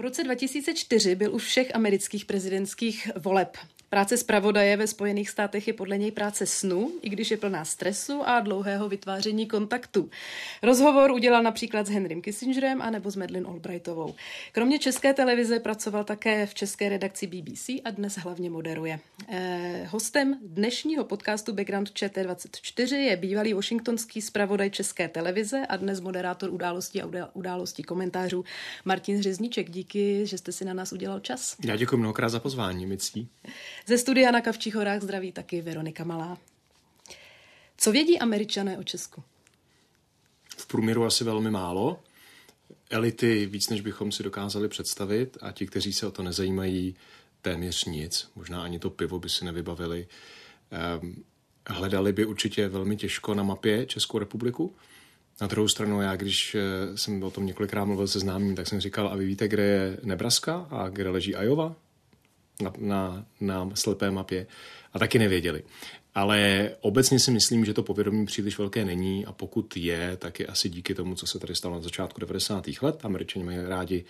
Po roce 2004 byl u všech amerických prezidentských voleb. Práce zpravodaje ve Spojených státech je podle něj práce snu, i když je plná stresu a dlouhého vytváření kontaktu. Rozhovor udělal například s Henrym Kissingerem a nebo s Medlin Albrightovou. Kromě české televize pracoval také v české redakci BBC a dnes hlavně moderuje. Eh, hostem dnešního podcastu Background ČT24 je bývalý washingtonský zpravodaj české televize a dnes moderátor událostí a událostí komentářů Martin Řezníček. Díky, že jste si na nás udělal čas. Já děkuji mnohokrát za pozvání, mi ze studia na Kavčích horách zdraví taky Veronika Malá. Co vědí američané o Česku? V průměru asi velmi málo. Elity víc, než bychom si dokázali představit a ti, kteří se o to nezajímají, téměř nic. Možná ani to pivo by si nevybavili. Ehm, hledali by určitě velmi těžko na mapě Českou republiku. Na druhou stranu, já když eh, jsem o tom několikrát mluvil se známým, tak jsem říkal, a vy víte, kde je Nebraska a kde leží Iowa? Na, na, na slepé mapě a taky nevěděli. Ale obecně si myslím, že to povědomí příliš velké není a pokud je, tak je asi díky tomu, co se tady stalo na začátku 90. let. Američani mají rádi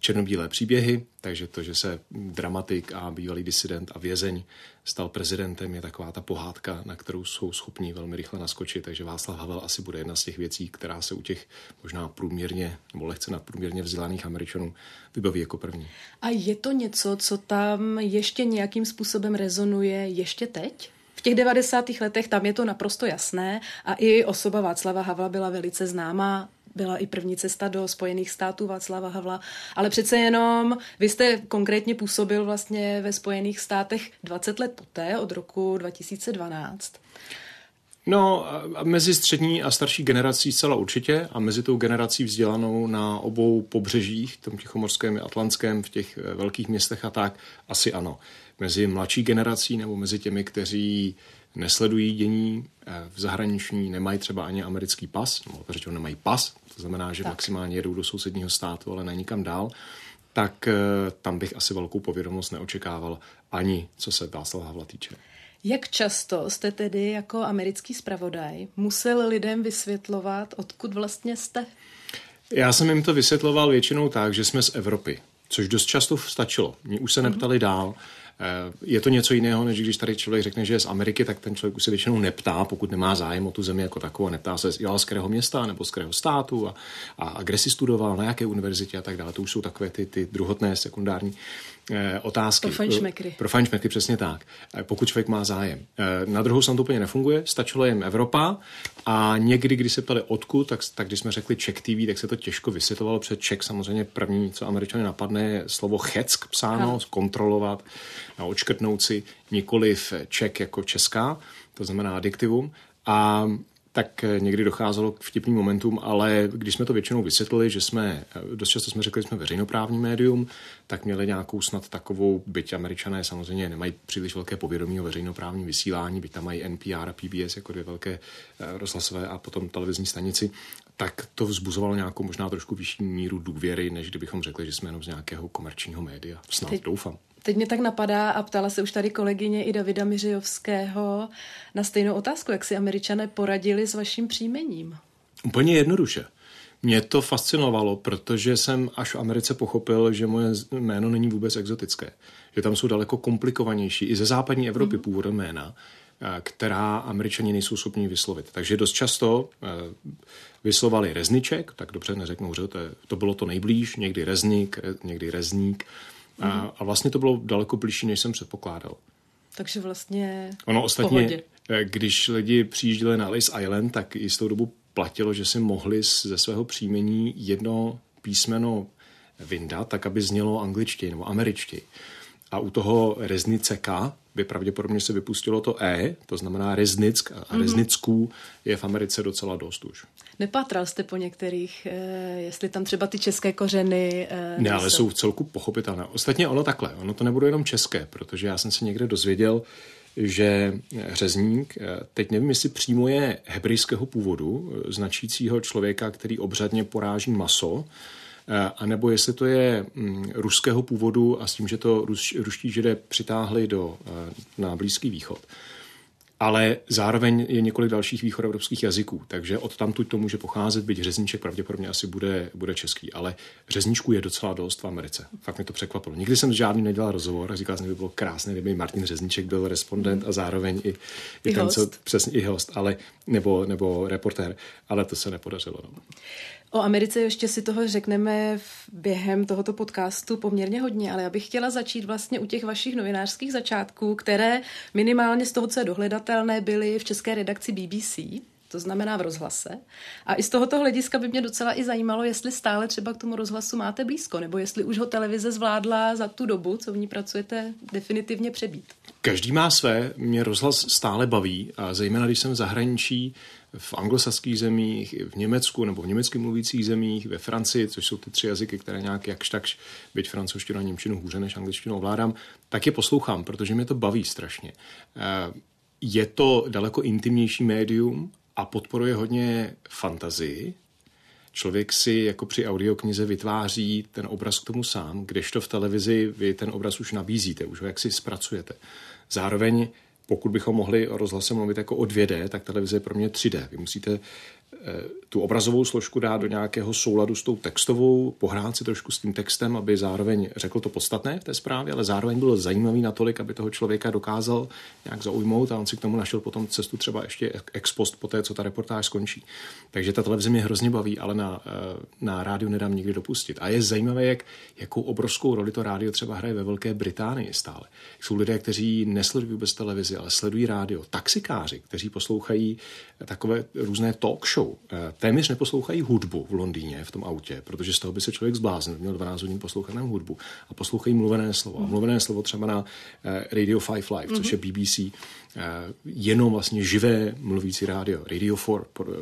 černobílé příběhy, takže to, že se dramatik a bývalý disident a vězeň stal prezidentem, je taková ta pohádka, na kterou jsou schopni velmi rychle naskočit, takže Václav Havel asi bude jedna z těch věcí, která se u těch možná průměrně nebo lehce nadprůměrně vzdělaných Američanů vybaví jako první. A je to něco, co tam ještě nějakým způsobem rezonuje ještě teď? V těch 90. letech tam je to naprosto jasné a i osoba Václava Havla byla velice známá byla i první cesta do Spojených států Václava Havla, ale přece jenom vy jste konkrétně působil vlastně ve Spojených státech 20 let poté, od roku 2012. No, mezi střední a starší generací zcela určitě a mezi tou generací vzdělanou na obou pobřežích, tom Tichomorském a Atlantském, v těch eh, velkých městech a tak, asi ano. Mezi mladší generací nebo mezi těmi, kteří nesledují dění eh, v zahraniční, nemají třeba ani americký pas, nebo řečeno nemají pas, to znamená, že tak. maximálně jedou do sousedního státu, ale ne nikam dál, tak eh, tam bych asi velkou povědomost neočekával ani co se Václava Havla týče. Jak často jste tedy jako americký zpravodaj musel lidem vysvětlovat, odkud vlastně jste? Já jsem jim to vysvětloval většinou tak, že jsme z Evropy, což dost často stačilo. Mě už se mhm. neptali dál. Eh, je to něco jiného, než když tady člověk řekne, že je z Ameriky, tak ten člověk už se většinou neptá, pokud nemá zájem o tu zemi jako takovou, neptá se, z kterého města nebo z kterého státu a, a, a kde si studoval, na jaké univerzitě a tak dále. To už jsou takové ty, ty druhotné, sekundární otázky. Pro fajnšmekry. Pro fajnšmekry, přesně tak. Eh, pokud člověk má zájem. Eh, na druhou stranu to úplně nefunguje, stačilo jen Evropa a někdy, když se ptali odkud, tak, tak když jsme řekli Czech TV, tak se to těžko vysvětlovalo, protože Czech samozřejmě první, co američany napadne, je slovo check psáno, ano. kontrolovat, a očkrtnout si nikoliv Czech jako česká, to znamená adiktivum. A tak eh, někdy docházelo k vtipným momentům, ale když jsme to většinou vysvětlili, že jsme, eh, dost často jsme řekli, že jsme veřejnoprávní médium, tak měli nějakou snad takovou, byť američané samozřejmě nemají příliš velké povědomí o veřejnoprávním vysílání, byť tam mají NPR a PBS jako dvě velké eh, rozhlasové a potom televizní stanici, tak to vzbuzovalo nějakou možná trošku vyšší míru důvěry, než kdybychom řekli, že jsme jenom z nějakého komerčního média. Snad Teď, doufám. Teď mě tak napadá a ptala se už tady kolegyně i Davida Miřejovského na stejnou otázku, jak si američané poradili s vaším příjmením. Úplně jednoduše. Mě to fascinovalo, protože jsem až v Americe pochopil, že moje jméno není vůbec exotické. Že tam jsou daleko komplikovanější, i ze západní Evropy mm. původem jména, eh, která američani nejsou schopni vyslovit. Takže dost často eh, vyslovali rezniček, tak dobře neřeknou, že to, je, to bylo to nejblíž, někdy reznik, někdy rezník. A, mhm. a vlastně to bylo daleko blížší, než jsem předpokládal. Takže vlastně Ono ostatně, pohodě. Eh, když lidi přijížděli na Alice Island, tak jistou dobu platilo, že si mohli ze svého příjmení jedno písmeno vyndat, tak aby znělo angličtěji nebo američtěji. A u toho reznice K by pravděpodobně se vypustilo to E, to znamená Reznick a mm-hmm. Reznicků je v Americe docela dost už. Nepátral jste po některých, eh, jestli tam třeba ty české kořeny... Eh, ne, ale jsou v celku pochopitelné. Ostatně ono takhle, ono to nebude jenom české, protože já jsem se někde dozvěděl, že řezník, eh, teď nevím, jestli přímo je hebrejského původu, značícího člověka, který obřadně poráží maso, eh, anebo jestli to je mm, ruského původu a s tím, že to ruští židé přitáhli do, na Blízký východ ale zároveň je několik dalších východoevropských jazyků, takže od tamtu to může pocházet, byť řezníček pravděpodobně asi bude, bude český, ale řezníčků je docela dost v Americe. Fakt mě to překvapilo. Nikdy jsem žádný nedělal rozhovor a říkal jsem, že by bylo krásné, kdyby Martin Řezníček byl respondent a zároveň i, i, I ten, host. co, přesně i host, ale, nebo, nebo reportér, ale to se nepodařilo. No. O Americe ještě si toho řekneme v během tohoto podcastu poměrně hodně, ale já bych chtěla začít vlastně u těch vašich novinářských začátků, které minimálně z toho, co je dohledatelné, byly v české redakci BBC, to znamená v rozhlase. A i z tohoto hlediska by mě docela i zajímalo, jestli stále třeba k tomu rozhlasu máte blízko, nebo jestli už ho televize zvládla za tu dobu, co v ní pracujete, definitivně přebít. Každý má své, mě rozhlas stále baví, a zejména když jsem v zahraničí, v anglosaských zemích, v Německu nebo v německy mluvících zemích, ve Francii, což jsou ty tři jazyky, které nějak jakž takž, byť francouzštinu a němčinu hůře než angličtinu ovládám, tak je poslouchám, protože mě to baví strašně. Eh, je to daleko intimnější médium a podporuje hodně fantazii. Člověk si jako při audioknize vytváří ten obraz k tomu sám, kdežto v televizi vy ten obraz už nabízíte, už ho jaksi zpracujete. Zároveň pokud bychom mohli o rozhlase mluvit jako o 2D, tak televize je pro mě 3D. Vy musíte tu obrazovou složku dát do nějakého souladu s tou textovou, pohrát si trošku s tím textem, aby zároveň řekl to podstatné v té zprávě, ale zároveň byl zajímavý natolik, aby toho člověka dokázal nějak zaujmout a on si k tomu našel potom cestu třeba ještě ex post po té, co ta reportáž skončí. Takže ta televize mě hrozně baví, ale na, eh, na rádiu nedám nikdy dopustit. A je zajímavé, jak, jakou obrovskou roli to rádio třeba hraje ve Velké Británii stále. Jsou lidé, kteří nesledují vůbec televizi, ale sledují rádio. Taxikáři, kteří poslouchají takové různé talk show, Eh, téměř neposlouchají hudbu v Londýně v tom autě, protože z toho by se člověk zbláznil, měl 12 hodin poslouchat hudbu a poslouchají mluvené slovo. A mluvené slovo třeba na eh, Radio 5 Live, což je BBC, eh, jenom vlastně živé mluvící rádio. Radio 4,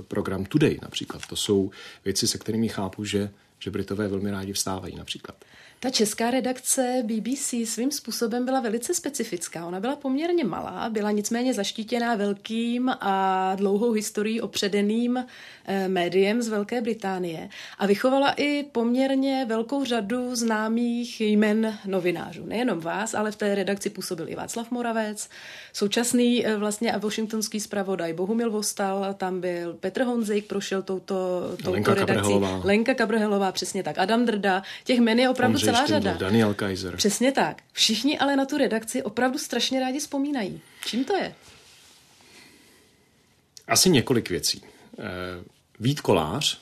program Today například. To jsou věci, se kterými chápu, že, že Britové velmi rádi vstávají například. Ta česká redakce BBC svým způsobem byla velice specifická. Ona byla poměrně malá, byla nicméně zaštítěná velkým a dlouhou historií opředeným eh, médiem z Velké Británie a vychovala i poměrně velkou řadu známých jmen novinářů. Nejenom vás, ale v té redakci působil i Václav Moravec, současný eh, vlastně a washingtonský zpravodaj Bohumil Vostal, tam byl Petr Honzik, prošel touto, touto Lenka redakcí. Kabrhelová. Lenka Kabrhelová, přesně tak. Adam Drda. Těch men je opravdu Ondřej celá řada. Daniel Kaiser. Přesně tak. Všichni ale na tu redakci opravdu strašně rádi vzpomínají. Čím to je? Asi několik věcí. Eh, Vít Kolář,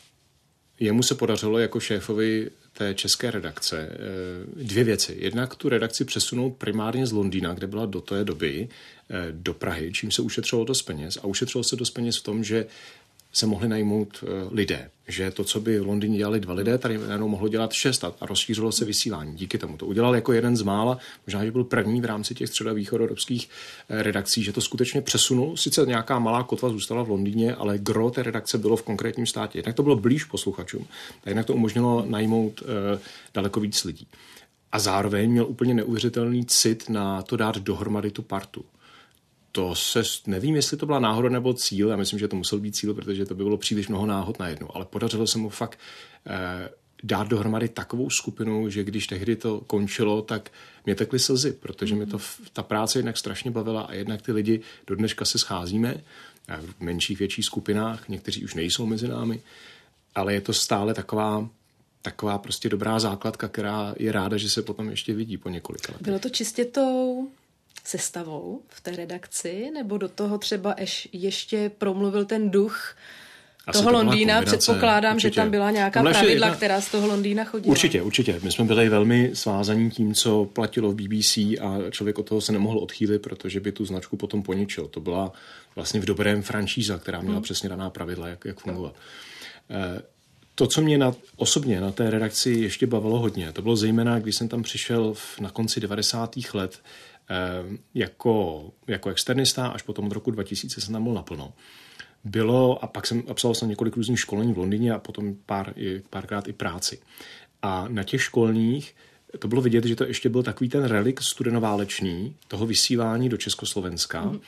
jemu se podařilo jako šéfovi té české redakce eh, dvě věci. Jednak tu redakci přesunout primárně z Londýna, kde byla do té doby, eh, do Prahy, čím se ušetřilo dost peněz. A ušetřilo se dost peněz v tom, že se mohli najmout eh, lidé. Že to, co by v Londýně dělali dva lidé, tady najednou mohlo dělat šest a rozšířilo se vysílání. Díky tomu to udělal jako jeden z mála, možná, že byl první v rámci těch středovýchodoevropských eh, redakcí, že to skutečně přesunul. Sice nějaká malá kotva zůstala v Londýně, ale gro té redakce bylo v konkrétním státě. Jednak to bylo blíž posluchačům, tak jednak to umožnilo najmout eh, daleko víc lidí. A zároveň měl úplně neuvěřitelný cit na to dát dohromady tu partu to se, nevím, jestli to byla náhoda nebo cíl, já myslím, že to musel být cíl, protože to by bylo příliš mnoho náhod najednou, ale podařilo se mu fakt eh, dát dohromady takovou skupinu, že když tehdy to končilo, tak mě tekly slzy, protože mě to, ta práce jednak strašně bavila a jednak ty lidi do dneška se scházíme eh, v menších, větších skupinách, někteří už nejsou mezi námi, ale je to stále taková taková prostě dobrá základka, která je ráda, že se potom ještě vidí po několika letech. Bylo to čistě tou sestavou v té redakci, nebo do toho třeba eš, ještě promluvil ten duch Asi toho Londýna? Předpokládám, určitě. že tam byla nějaká ještě pravidla, jedna- která z toho Londýna chodila. Určitě, určitě. My jsme byli velmi svázaní tím, co platilo v BBC a člověk od toho se nemohl odchýlit, protože by tu značku potom poničil. To byla vlastně v dobrém franšíza, která měla Hmm. přesně daná pravidla, jak, jak fungovat. Eh, To, co mě na, osobně na té redakci ještě bavilo hodně, to bylo zejména, když jsem tam přišel v, na konci 90. let jako, jako externista, až potom od roku 2000 jsem tam byl naplno. Bylo, a pak jsem absolvoval jsem několik různých školení v Londýně a potom pár, párkrát i práci. A na těch školních to bylo vidět, že to ještě byl takový ten relik studenoválečný, toho vysílání do Československa, mm.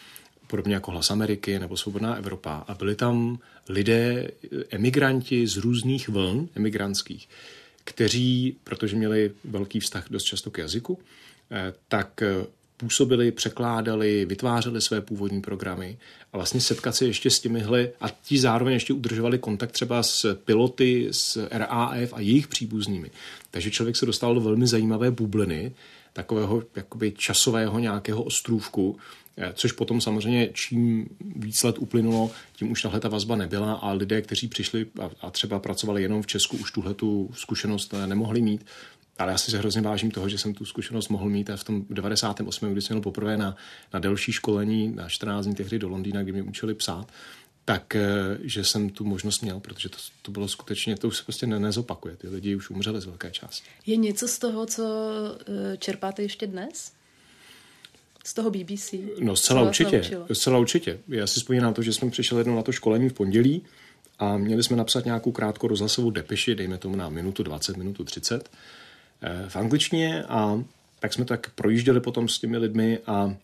podobně jako Hlas Ameriky nebo Svobodná Evropa. A byli tam lidé, emigranti z různých vln emigrantských, kteří, protože měli velký vztah dost často k jazyku, eh, tak eh, působili, překládali, vytvářeli své původní programy a vlastně setkat se ještě s těmihle a ti zároveň ještě udržovali kontakt třeba s piloty, s RAF a jejich příbuznými. Takže člověk se dostal do velmi zajímavé bubliny, takového jakoby časového nějakého ostrůvku, eh, což potom samozřejmě čím víc let uplynulo, tím už tahle ta vazba nebyla a lidé, kteří přišli a, a třeba pracovali jenom v Česku, už tuhle tu zkušenost eh, nemohli mít, ale já si se hrozně vážím toho, že jsem tu zkušenost mohl mít a v tom 98. kdy jsem měl poprvé na, na delší školení, na 14 dní tehdy do Londýna, kdy mě učili psát, tak eh, že jsem tu možnost měl, protože to, to bylo skutečně, to už se prostě ne, nezopakuje. Ty lidi už umřeli z velké části. Je něco z toho, co eh, čerpáte ještě dnes? Z toho BBC? No zcela určitě, zcela určitě. Já si vzpomínám to, že jsme přišli jednou na to školení v pondělí a měli jsme napsat nějakou krátkou rozhlasovou depeši, dejme tomu na minutu 20, minutu 30 Eh, v angličtině a tak jsme tak projížděli potom s těmi lidmi a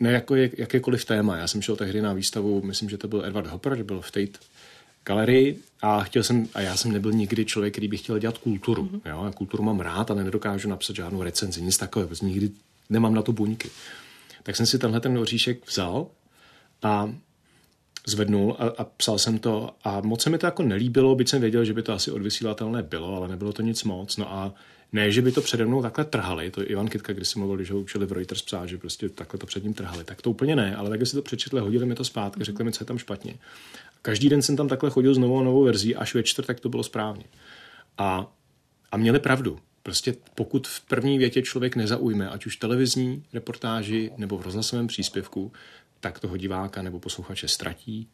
ne jako je, jakékoliv téma. Já jsem šel tehdy na výstavu, myslím, že to byl Edward Hopper, že byl v Tate galerii a chtěl jsem, a já jsem nebyl nikdy člověk, který by chtěl dělat kulturu. Mm-hmm. Jo? A kulturu mám rád a nedokážu napsat žádnou recenzi, nic takového, protože nikdy nemám na to buňky. Tak jsem si tenhle ten oříšek vzal a zvednul a, a psal jsem to a moc se mi to jako nelíbilo, byť jsem věděl, že by to asi odvysílatelné bylo, ale nebylo to nic moc. No a ne, že by to přede mnou takhle trhali, to Ivan Kitka, když si mluvil, že ho učili v Reuters psát, že prostě takhle to před ním trhali, tak to úplně ne, ale tak si to přečetli, hodili mi to zpátky, řekli mi, co je tam špatně. Každý den jsem tam takhle chodil s novou novou verzí, až ve čtvrtek to bylo správně. A, a měli pravdu. Prostě pokud v první větě člověk nezaujme, ať už televizní reportáži nebo v rozhlasovém příspěvku, tak toho diváka nebo posluchače ztratí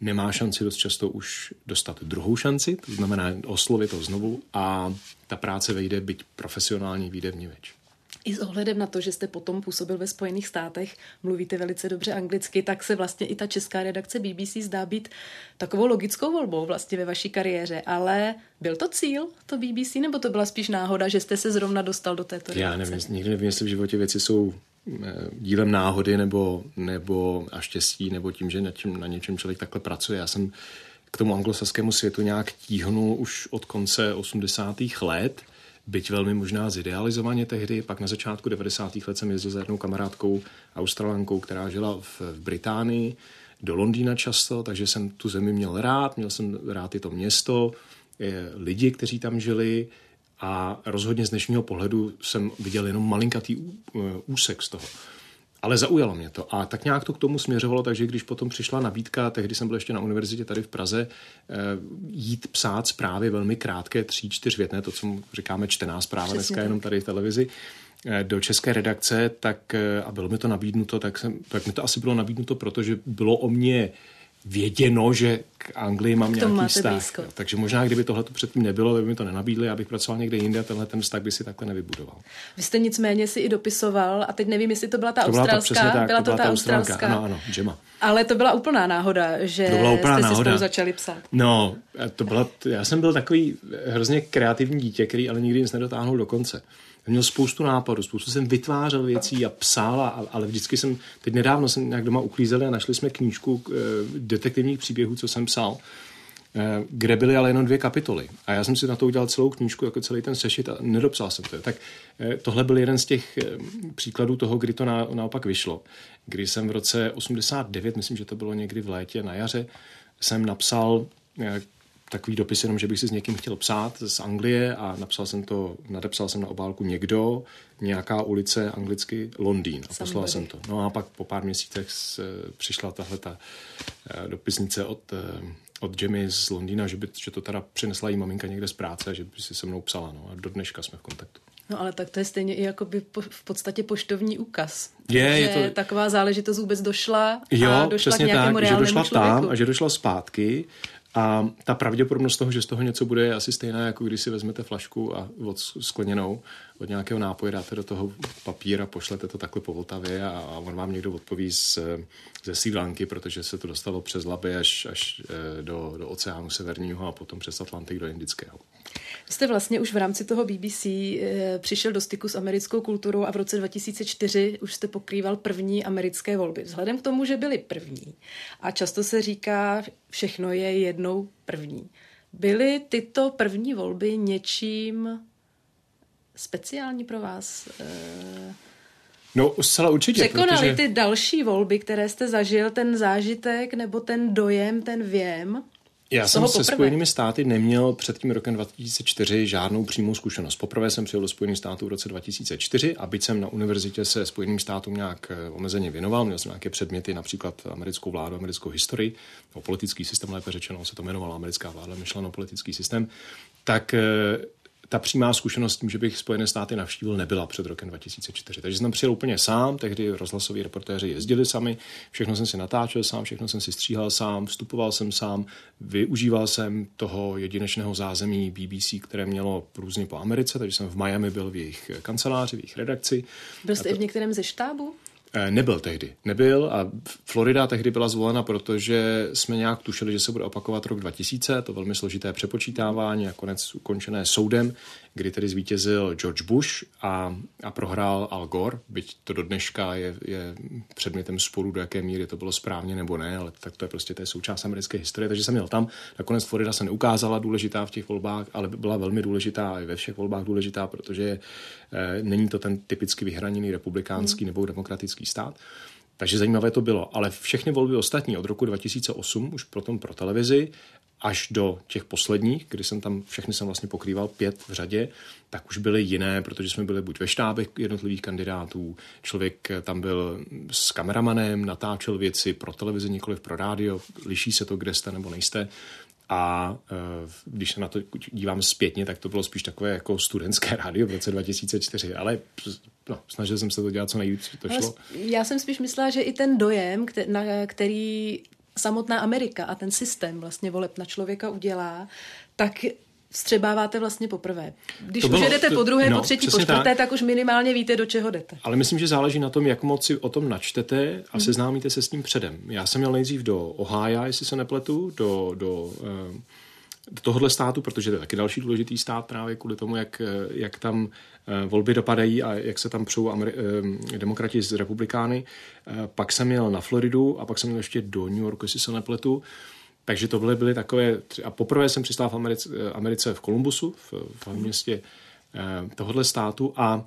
nemá šanci dost často už dostat druhou šanci, to znamená oslovit to znovu a ta práce vejde, byť profesionální, výjde v več. I s ohledem na to, že jste potom působil ve Spojených státech, mluvíte velice dobře anglicky, tak se vlastně i ta česká redakce BBC zdá být takovou logickou volbou vlastně ve vaší kariéře. Ale byl to cíl, to BBC, nebo to byla spíš náhoda, že jste se zrovna dostal do této redakce? Já nevím, nikdy nevím, jestli v životě věci jsou dílem náhody nebo, nebo a štěstí, nebo tím, že na, tím, na něčem člověk takhle pracuje. Já jsem k tomu anglosaskému světu nějak tíhnul už od konce 80. let, byť velmi možná zidealizovaně tehdy, pak na začátku 90. let jsem jezdil za jednou kamarádkou australankou, která žila v, v Británii, do Londýna často, takže jsem tu zemi měl rád, měl jsem rád i to město, lidi, kteří tam žili, a rozhodně z dnešního pohledu jsem viděl jenom malinkatý úsek z toho. Ale zaujalo mě to a tak nějak to k tomu směřovalo, takže když potom přišla nabídka, tehdy jsem byl ještě na univerzitě tady v Praze, eh, jít psát zprávy velmi krátké, tří, čtyřvětné, to, co říkáme čtená zpráva Přesně dneska tak. jenom tady v televizi, eh, do české redakce, tak eh, a bylo mi to nabídnuto, tak, jsem, tak mi to asi bylo nabídnuto, protože bylo o mě věděno, že k Anglii mám k nějaký vztah. Blízko. Takže možná, kdyby tohle předtím nebylo, kdyby mi to nenabídli, já bych pracoval někde jinde a tenhle ten vztah by si takhle nevybudoval. Vy jste nicméně si i dopisoval, a teď nevím, jestli to byla ta to australská. Byla, to, tak, byla to, byla ta australská. Ano, ano, Gemma. Ale to byla úplná náhoda, že to byla úplná jste náhoda. si spolu začali psát. No, to byla, já jsem byl takový hrozně kreativní dítě, který ale nikdy nic nedotáhnul do konce měl spoustu nápadů, spoustu jsem vytvářel věcí a psal, ale vždycky jsem, teď nedávno jsem nějak doma uklízeli a našli jsme knížku e, detektivních příběhů, co jsem psal, e, kde byly ale jenom dvě kapitoly. A já jsem si na to udělal celou knížku, jako celý ten sešit a nedopsal jsem to. Tak e, tohle byl jeden z těch e, příkladů toho, kdy to na, naopak vyšlo. Kdy jsem v roce 89, myslím, že to bylo někdy v létě, na jaře, jsem napsal takový dopis jenom, že bych si s někým chtěl psát z Anglie a napsal jsem to, nadepsal jsem na obálku někdo, nějaká ulice anglicky Londýn a poslal jsem to. No a pak po pár měsících přišla tahle ta eh, dopisnice od, eh, od Jimmy z Londýna, že, by, že to teda přinesla jí maminka někde z práce, že by si se mnou psala. No a do dneška jsme v kontaktu. No ale tak to je stejně i jako by po, v podstatě poštovní úkaz. Je, je to... taková záležitost vůbec došla jo, a došla přesně k nějakému tak, že došla člověku. tam a že došla zpátky A ta pravděpodobnost toho, že z toho něco bude, je asi stejná, jako když si vezmete flašku a od skleněnou od nějakého nápoje dáte do toho papíra, pošlete to takhle po Vltavě a, a on vám někdo odpoví z, ze Sri protože se to dostalo přes Laby až, až eh, do, do oceánu severního a potom přes Atlantik do Indického. Jste vlastně už v rámci toho BBC eh, přišel do styku s americkou kulturou a v roce 2004 už jste pokrýval první americké volby. Vzhledem k tomu, že byly první a často se říká, všechno je jednou první. Byly tyto první volby něčím speciální pro vás? Eh, no, zcela určitě. Překonaly protože... ty další volby, které jste zažil, ten zážitek nebo ten dojem, ten věm? Já jsem se Spojenými státy neměl před tím rokem 2004 žádnou přímou zkušenost. Poprvé jsem přijel do Spojených států v roce 2004 a byť jsem na univerzitě se Spojeným státům nějak eh, omezeně věnoval, měl jsem nějaké předměty, například americkou vládu, americkou historii, o politický systém, lépe řečeno, se to jmenovalo americká vláda, myšleno politický systém, tak eh, ta přímá zkušenost tím, že bych Spojené státy navštívil, nebyla před rokem 2004. Takže jsem přijel úplně sám, tehdy rozhlasoví reportéři jezdili sami, všechno jsem si natáčel sám, všechno jsem si stříhal sám, vstupoval jsem sám, využíval jsem toho jedinečného zázemí BBC, které mělo různě po Americe, takže jsem v Miami byl v jejich kanceláři, v jejich redakci. Byl jste to... i v některém ze štábu? Eh, nebyl tehdy. Nebyl a Florida tehdy byla zvolena, protože jsme nějak tušili, že se bude opakovat rok 2000, to velmi složité přepočítávání a konec ukončené soudem, kdy tedy zvítězil George Bush a, a prohrál Al Gore, byť to do dneška je, je předmětem sporu, do jaké míry to bylo správně nebo ne, ale tak to je prostě to je součást americké historie, takže jsem měl tam. Nakonec Florida se neukázala důležitá v těch volbách, ale byla velmi důležitá i ve všech volbách důležitá, protože e, není to ten typicky vyhraněný republikánský hmm. nebo demokratický stát. Takže zajímavé to bylo. Ale všechny volby ostatní od roku 2008, už potom pro televizi, až do těch posledních, kdy jsem tam všechny jsem vlastně pokrýval pět v řadě, tak už byly jiné, protože jsme byli buď ve štábech jednotlivých kandidátů, člověk tam byl s kameramanem, natáčel věci pro televizi, nikoli pro rádio, liší se to, kde jste nebo nejste. A e, když se na to dívám zpětně, tak to bylo spíš takové jako studentské rádio v roce 2004, ale no, snažil jsem se to dělat co nejvíc, to šlo. Já jsem spíš myslela, že i ten dojem, který samotná Amerika a ten systém vlastně voleb na člověka udělá, tak vstřebáváte vlastně poprvé. Když to bylo, už jedete po druhé, no, po třetí, po čtvrté, tak. tak už minimálně víte, do čeho jdete. Ale myslím, že záleží na tom, jak moc si o tom načtete a mm. seznámíte se s tím předem. Já jsem měl nejdřív do Ohio, jestli se nepletu, do, do eh, do tohohle státu, protože to je taky další důležitý stát právě kvůli tomu, jak, jak tam eh, volby dopadají a jak se tam přou Ameri- eh, demokrati z republikány. Eh, pak jsem měl na Floridu a pak jsem měl ještě do New Yorku, jestli se nepletu. Takže to byly, byly takové... A poprvé jsem přistál v Americe, Americe v Kolumbusu, v, v městě tohohle státu a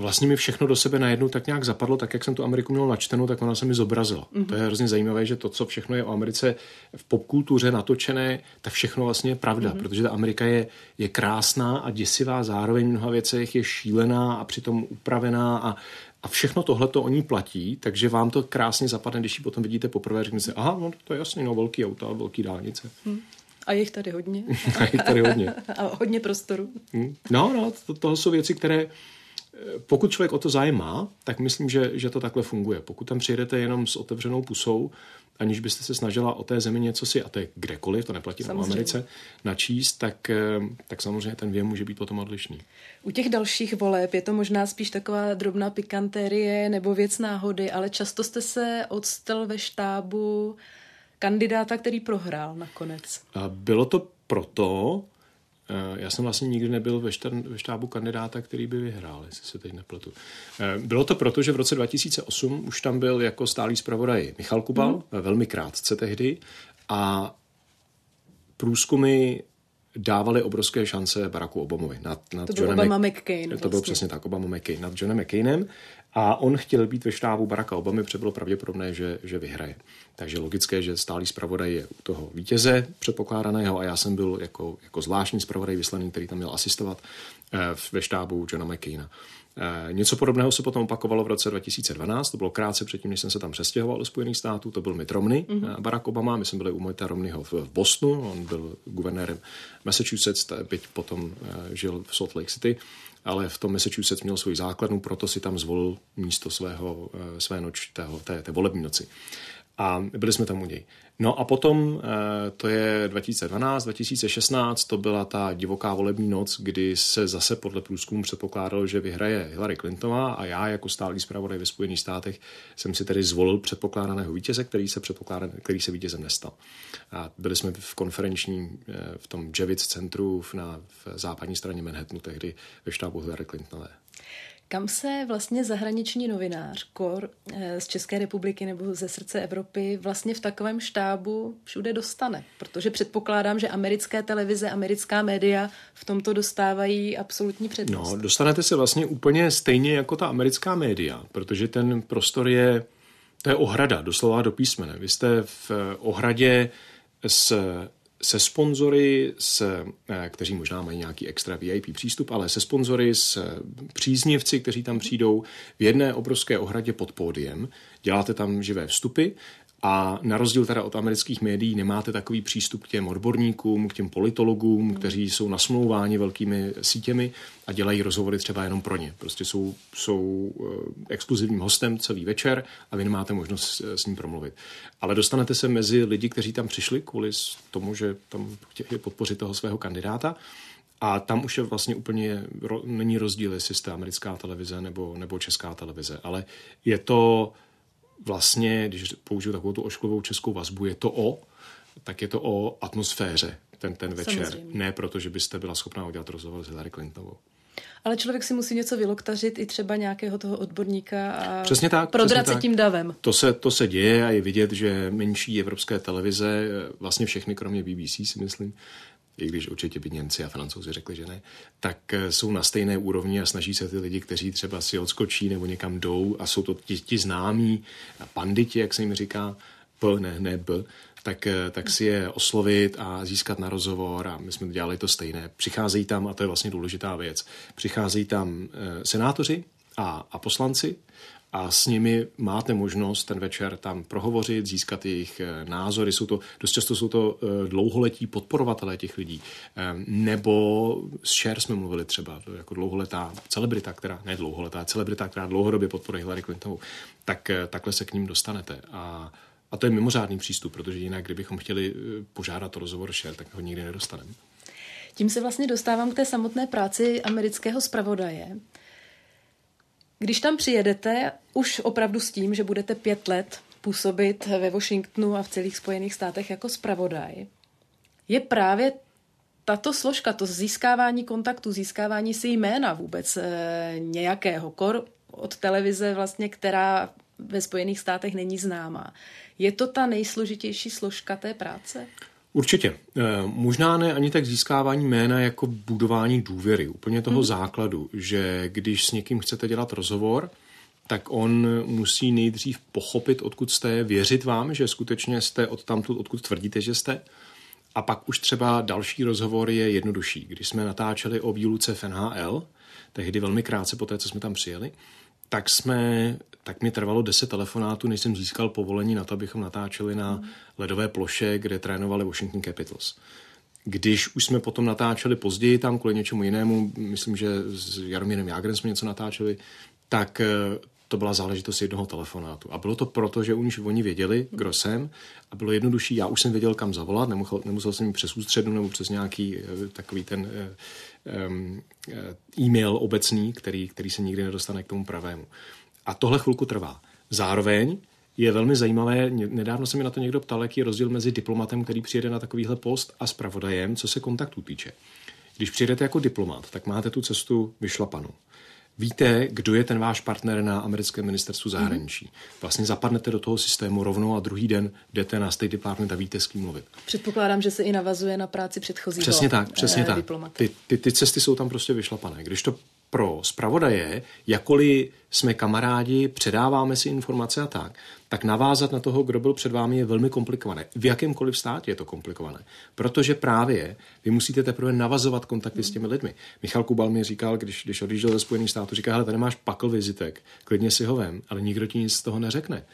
vlastně mi všechno do sebe najednou tak nějak zapadlo, tak jak jsem tu Ameriku měl načtenou, tak ona se mi zobrazila. Mm-hmm. To je hrozně zajímavé, že to, co všechno je o Americe v popkultuře natočené, tak všechno vlastně je pravda, mm-hmm. protože ta Amerika je, je krásná a děsivá, zároveň v mnoha věcech je šílená a přitom upravená a, a všechno tohle to o ní platí, takže vám to krásně zapadne, když ji potom vidíte poprvé, řeknete si, aha, no to je jasný, no velký auta, velký dálnice. Mm. A je jich tady hodně. a je jich tady hodně. a hodně prostoru. Mm. No, no, to, tohle jsou věci, které pokud člověk o to zájem má, tak myslím, že, že to takhle funguje. Pokud tam přijedete jenom s otevřenou pusou, aniž byste se snažila o té zemi něco si, a to je kdekoliv, to neplatí na Americe, načíst, tak, eh, tak samozřejmě ten věm může být potom odlišný. U těch dalších voleb je to možná spíš taková drobná pikantérie nebo věc náhody, ale často jste se odstal ve štábu kandidáta, který prohrál nakonec. A bylo to proto, já jsem vlastně nikdy nebyl ve, štern, ve štábu kandidáta, který by vyhrál, jestli se teď nepletu. Eh, bylo to proto, že v roce 2008 už tam byl jako stálý zpravodaj Michal Kubal, mm. velmi krátce tehdy, a průzkumy dávali obrovské šance Baracku Obamovi. Nad, nad to byl Johnem Obama McCain. To vlastně. byl přesně tak, Obama McCain. Nad Johnem McCainem. A on chtěl být ve štábu Baracka Obamy, protože bylo pravděpodobné, že, že vyhraje. Takže logické, že stálý zpravodaj je u toho vítěze předpokládaného a já jsem byl jako, jako zvláštní zpravodaj vyslaný, který tam měl asistovat eh, ve štábu Johna McCaina. Eh, něco podobného se potom opakovalo v roce 2012, to bylo krátce předtím, než jsem se tam přestěhoval do Spojených států, to byl Mitt Romney, mm-hmm. Barack Obama, my jsme byli u Mitta Romneyho v Bostonu, on byl guvernérem Massachusetts, byť potom žil v Salt Lake City ale v tom Massachusetts měl svůj základnu, proto si tam zvolil místo svého, eh, své noč, té, té volební noci. A byli jsme tam u něj. No a potom, eh, to je 2012, 2016, to byla ta divoká volební noc, kdy se zase podle průzkumu předpokládalo, že vyhraje Hillary Clintonová a já jako stálý zpravodaj ve Spojených státech jsem si tedy zvolil předpokládaného vítěze, který se, který se vítězem nestal. A byli jsme v konferenčním, eh, v tom Javits centru na v západní straně Manhattanu tehdy ve štábu Hillary Clintonové. Kam se vlastně zahraniční novinář, kor eh, z České republiky nebo ze srdce Evropy vlastně v takovém štábu všude dostane? Protože předpokládám, že americké televize, americká média v tomto dostávají absolutní přednost. No, dostanete se vlastně úplně stejně jako ta americká média, protože ten prostor je, to je ohrada, doslova do písmene. Vy jste v ohradě s se sponzory, s, eh, kteří možná mají nějaký extra VIP přístup, ale se sponzory, s příznivci, kteří tam přijdou v jedné obrovské ohradě pod pódiem. Děláte tam živé vstupy a na rozdíl teda od amerických médií nemáte takový přístup k těm odborníkům, k těm politologům, hmm. kteří jsou nasmlouváni velkými sítěmi a dělají rozhovory třeba jenom pro ně. Prostě jsou, jsou eh, exkluzivním hostem celý večer a vy nemáte možnost s ním promluvit. Ale dostanete se mezi lidi, kteří tam přišli kvůli tomu, že tam chtějí podpořit toho svého kandidáta. A tam už je vlastně úplně, není rozdíl, jestli jste americká televize nebo, nebo česká televize, ale je to vlastně, když použiju takovou tu ošklivou českou vazbu, je to o, tak je to o atmosféře ten, ten večer. Samozřejmě. Ne proto, že byste byla schopná udělat rozhovor s Hillary Clintonovou. Ale člověk si musí něco vyloktařit i třeba nějakého toho odborníka a přesně tak, prodrat přesně se tak. tím davem. To se, to se děje a je vidět, že menší evropské televize, vlastně všechny kromě BBC si myslím, i když určitě by Němci a Francouzi řekli, že ne, tak eh, jsou na stejné úrovni a snaží se ty lidi, kteří třeba si odskočí nebo někam jdou a jsou to ti, ti známí panditi, jak se jim říká, P, ne, ne B, tak, eh, tak si je oslovit a získat na rozhovor a my jsme dělali to stejné. Přicházejí tam, a to je vlastně důležitá věc, přicházejí tam eh, senátoři a, a poslanci, a s nimi máte možnost ten večer tam prohovořit, získat jejich eh, názory. Jsou to, dost často jsou to eh, dlouholetí podporovatelé těch lidí. Ehm, nebo s Cher jsme mluvili třeba, jako dlouholetá celebrita, která, ne dlouholetá, celebrita, která dlouhodobě podporuje Hillary Clintonovou, tak eh, takhle se k ním dostanete. A a to je mimořádný přístup, protože jinak, kdybychom chtěli požádat o rozhovor Cher, tak ho nikdy nedostaneme. Tím se vlastně dostávám k té samotné práci amerického zpravodaje. Když tam přijedete, už opravdu s tím, že budete pět let působit ve Washingtonu a v celých Spojených státech jako zpravodaj, je právě tato složka, to získávání kontaktu, získávání si jména vůbec e, nějakého, kor od televize vlastně, která ve Spojených státech není známá. Je to ta nejsložitější složka té práce? Určitě. Eh, možná ne ani tak získávání jména jako budování důvěry, úplně toho hmm. základu, že když s někým chcete dělat rozhovor, tak on musí nejdřív pochopit, odkud jste, věřit vám, že skutečně jste od tamtud, odkud tvrdíte, že jste. A pak už třeba další rozhovor je jednodušší. Když jsme natáčeli o výluce v NHL, tehdy velmi krátce po té, co jsme tam přijeli, tak jsme tak mi trvalo 10 telefonátů, než jsem získal povolení na to, abychom natáčeli na ledové ploše, kde trénovali Washington Capitals. Když už jsme potom natáčeli později tam kvůli něčemu jinému, myslím, že s Jaromírem Jágrem jsme něco natáčeli, tak eh, to byla záležitost jednoho telefonátu. A bylo to proto, že už oni věděli, kdo jsem, a bylo jednodušší. Já už jsem věděl, kam zavolat, nemusel, nemusel jsem přes ústřednu nebo přes nějaký eh, takový ten um, e-mail obecný, který, který se nikdy nedostane k tomu pravému. A tohle chvilku trvá. Zároveň je velmi zajímavé, nedávno se mi na to někdo ptal, jaký je rozdíl mezi diplomatem, který přijede na takovýhle post a zpravodajem, co se kontaktu týče. Když přijedete jako diplomat, tak máte tu cestu vyšlapanou. Víte, kdo je ten váš partner na americkém ministerstvu zahraničí. Vlastně zapadnete do toho systému rovnou a druhý den jdete na State Department a víte, s kým mluvit. Předpokládám, že se i navazuje na práci předchozího Přesně tak, přesně eh, tak. Ty, ty, ty cesty jsou tam prostě vyšlapané. Když to pro zpravodaje, jakkoliv jsme kamarádi, předáváme si informace a tak, tak navázat na toho, kdo byl před vámi, je velmi komplikované. V jakémkoliv státě je to komplikované. Protože právě vy musíte teprve navazovat kontakty s těmi lidmi. Michal Kubal mi říkal, když, když odjížděl ze Spojených států, říká, hele, tady máš pakl vizitek, klidně si ho vem, ale nikdo ti nic z toho neřekne.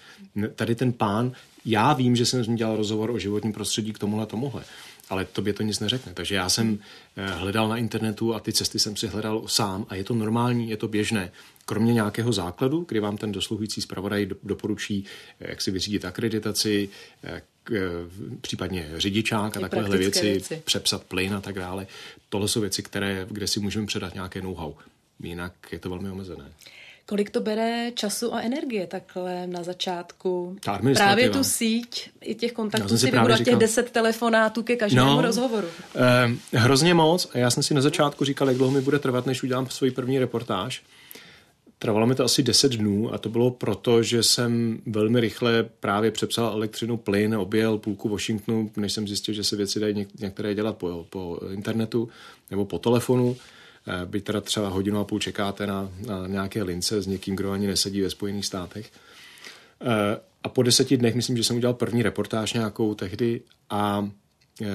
Tady ten pán, já vím, že jsem s ním dělal rozhovor o životním prostředí k tomuhle tomuhle ale tobě to nic neřekne. Takže já jsem eh, hledal na internetu a ty cesty jsem si hledal sám a je to normální, je to běžné. Kromě nějakého základu, kdy vám ten dosluhující zpravodaj doporučí, eh, jak si vyřídit akreditaci, eh, případně řidičák a takovéhle věci, věci, přepsat plyn a tak dále. Tohle jsou věci, které, kde si můžeme předat nějaké know-how. Jinak je to velmi omezené. Kolik to bere času a energie takhle na začátku? Ta právě tu síť i těch kontaktů si vybudovat těch deset telefonátů ke každému no, rozhovoru. Eh, hrozně moc. A já jsem si na začátku říkal, jak dlouho mi bude trvat, než udělám svůj první reportáž. Trvalo mi to asi 10 dnů a to bylo proto, že jsem velmi rychle právě přepsal elektřinu, plyn, objel půlku Washingtonu, než jsem zjistil, že se věci dají některé dělat po, po internetu nebo po telefonu. Eh, byť teda třeba hodinu a půl čekáte na, na nějaké lince s někým, kdo ani nesedí ve Spojených státech. Eh, a po deseti dnech, myslím, že jsem udělal první reportáž nějakou tehdy a Eh,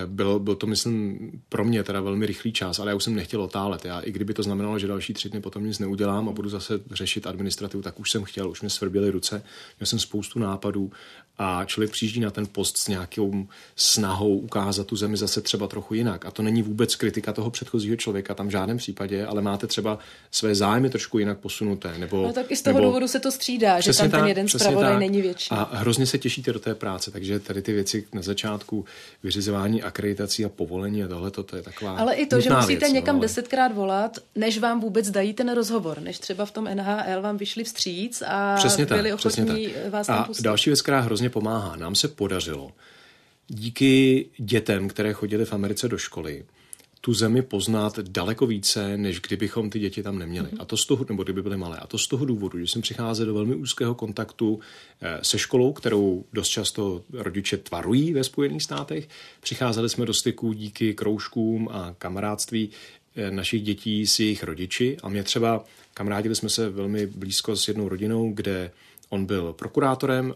byl, byl to, myslím, pro mě teda velmi rychlý čas, ale já už jsem nechtěl otálet. Já, I kdyby to znamenalo, že další tři dny potom nic neudělám a budu zase řešit administrativu, tak už jsem chtěl, už mě svrběly ruce, měl jsem spoustu nápadů a člověk přijíždí na ten post s nějakou snahou ukázat tu zemi zase třeba trochu jinak. A to není vůbec kritika toho předchozího člověka, tam v žádném případě, ale máte třeba své zájmy trošku jinak posunuté. Nebo, no tak i z toho nebo, důvodu se to střídá, že tam ten jeden zpravodaj není větší. A hrozně se těšíte do té práce, takže tady ty věci na začátku vyřizování vydání akreditací a povolení a tohle to je taková Ale i to, že musíte věc, někam no, ale... desetkrát volat, než vám vůbec dají ten rozhovor, než třeba v tom NHL vám vyšli vstříc a přesně byli tak, ochotní tak. vás tam A pustit. další věc, která hrozně pomáhá, nám se podařilo díky dětem, které chodili v Americe do školy, tu zemi poznat daleko více, než kdybychom ty děti tam neměli. Mm-hmm. A to z toho, nebo kdyby byly malé. A to z toho důvodu, že jsem přicházel do velmi úzkého kontaktu eh, se školou, kterou dost často rodiče tvarují ve Spojených státech. Přicházeli jsme do styku díky kroužkům a kamarádství eh, našich dětí s jejich rodiči. A mě třeba kamarádili jsme se velmi blízko s jednou rodinou, kde on byl prokurátorem,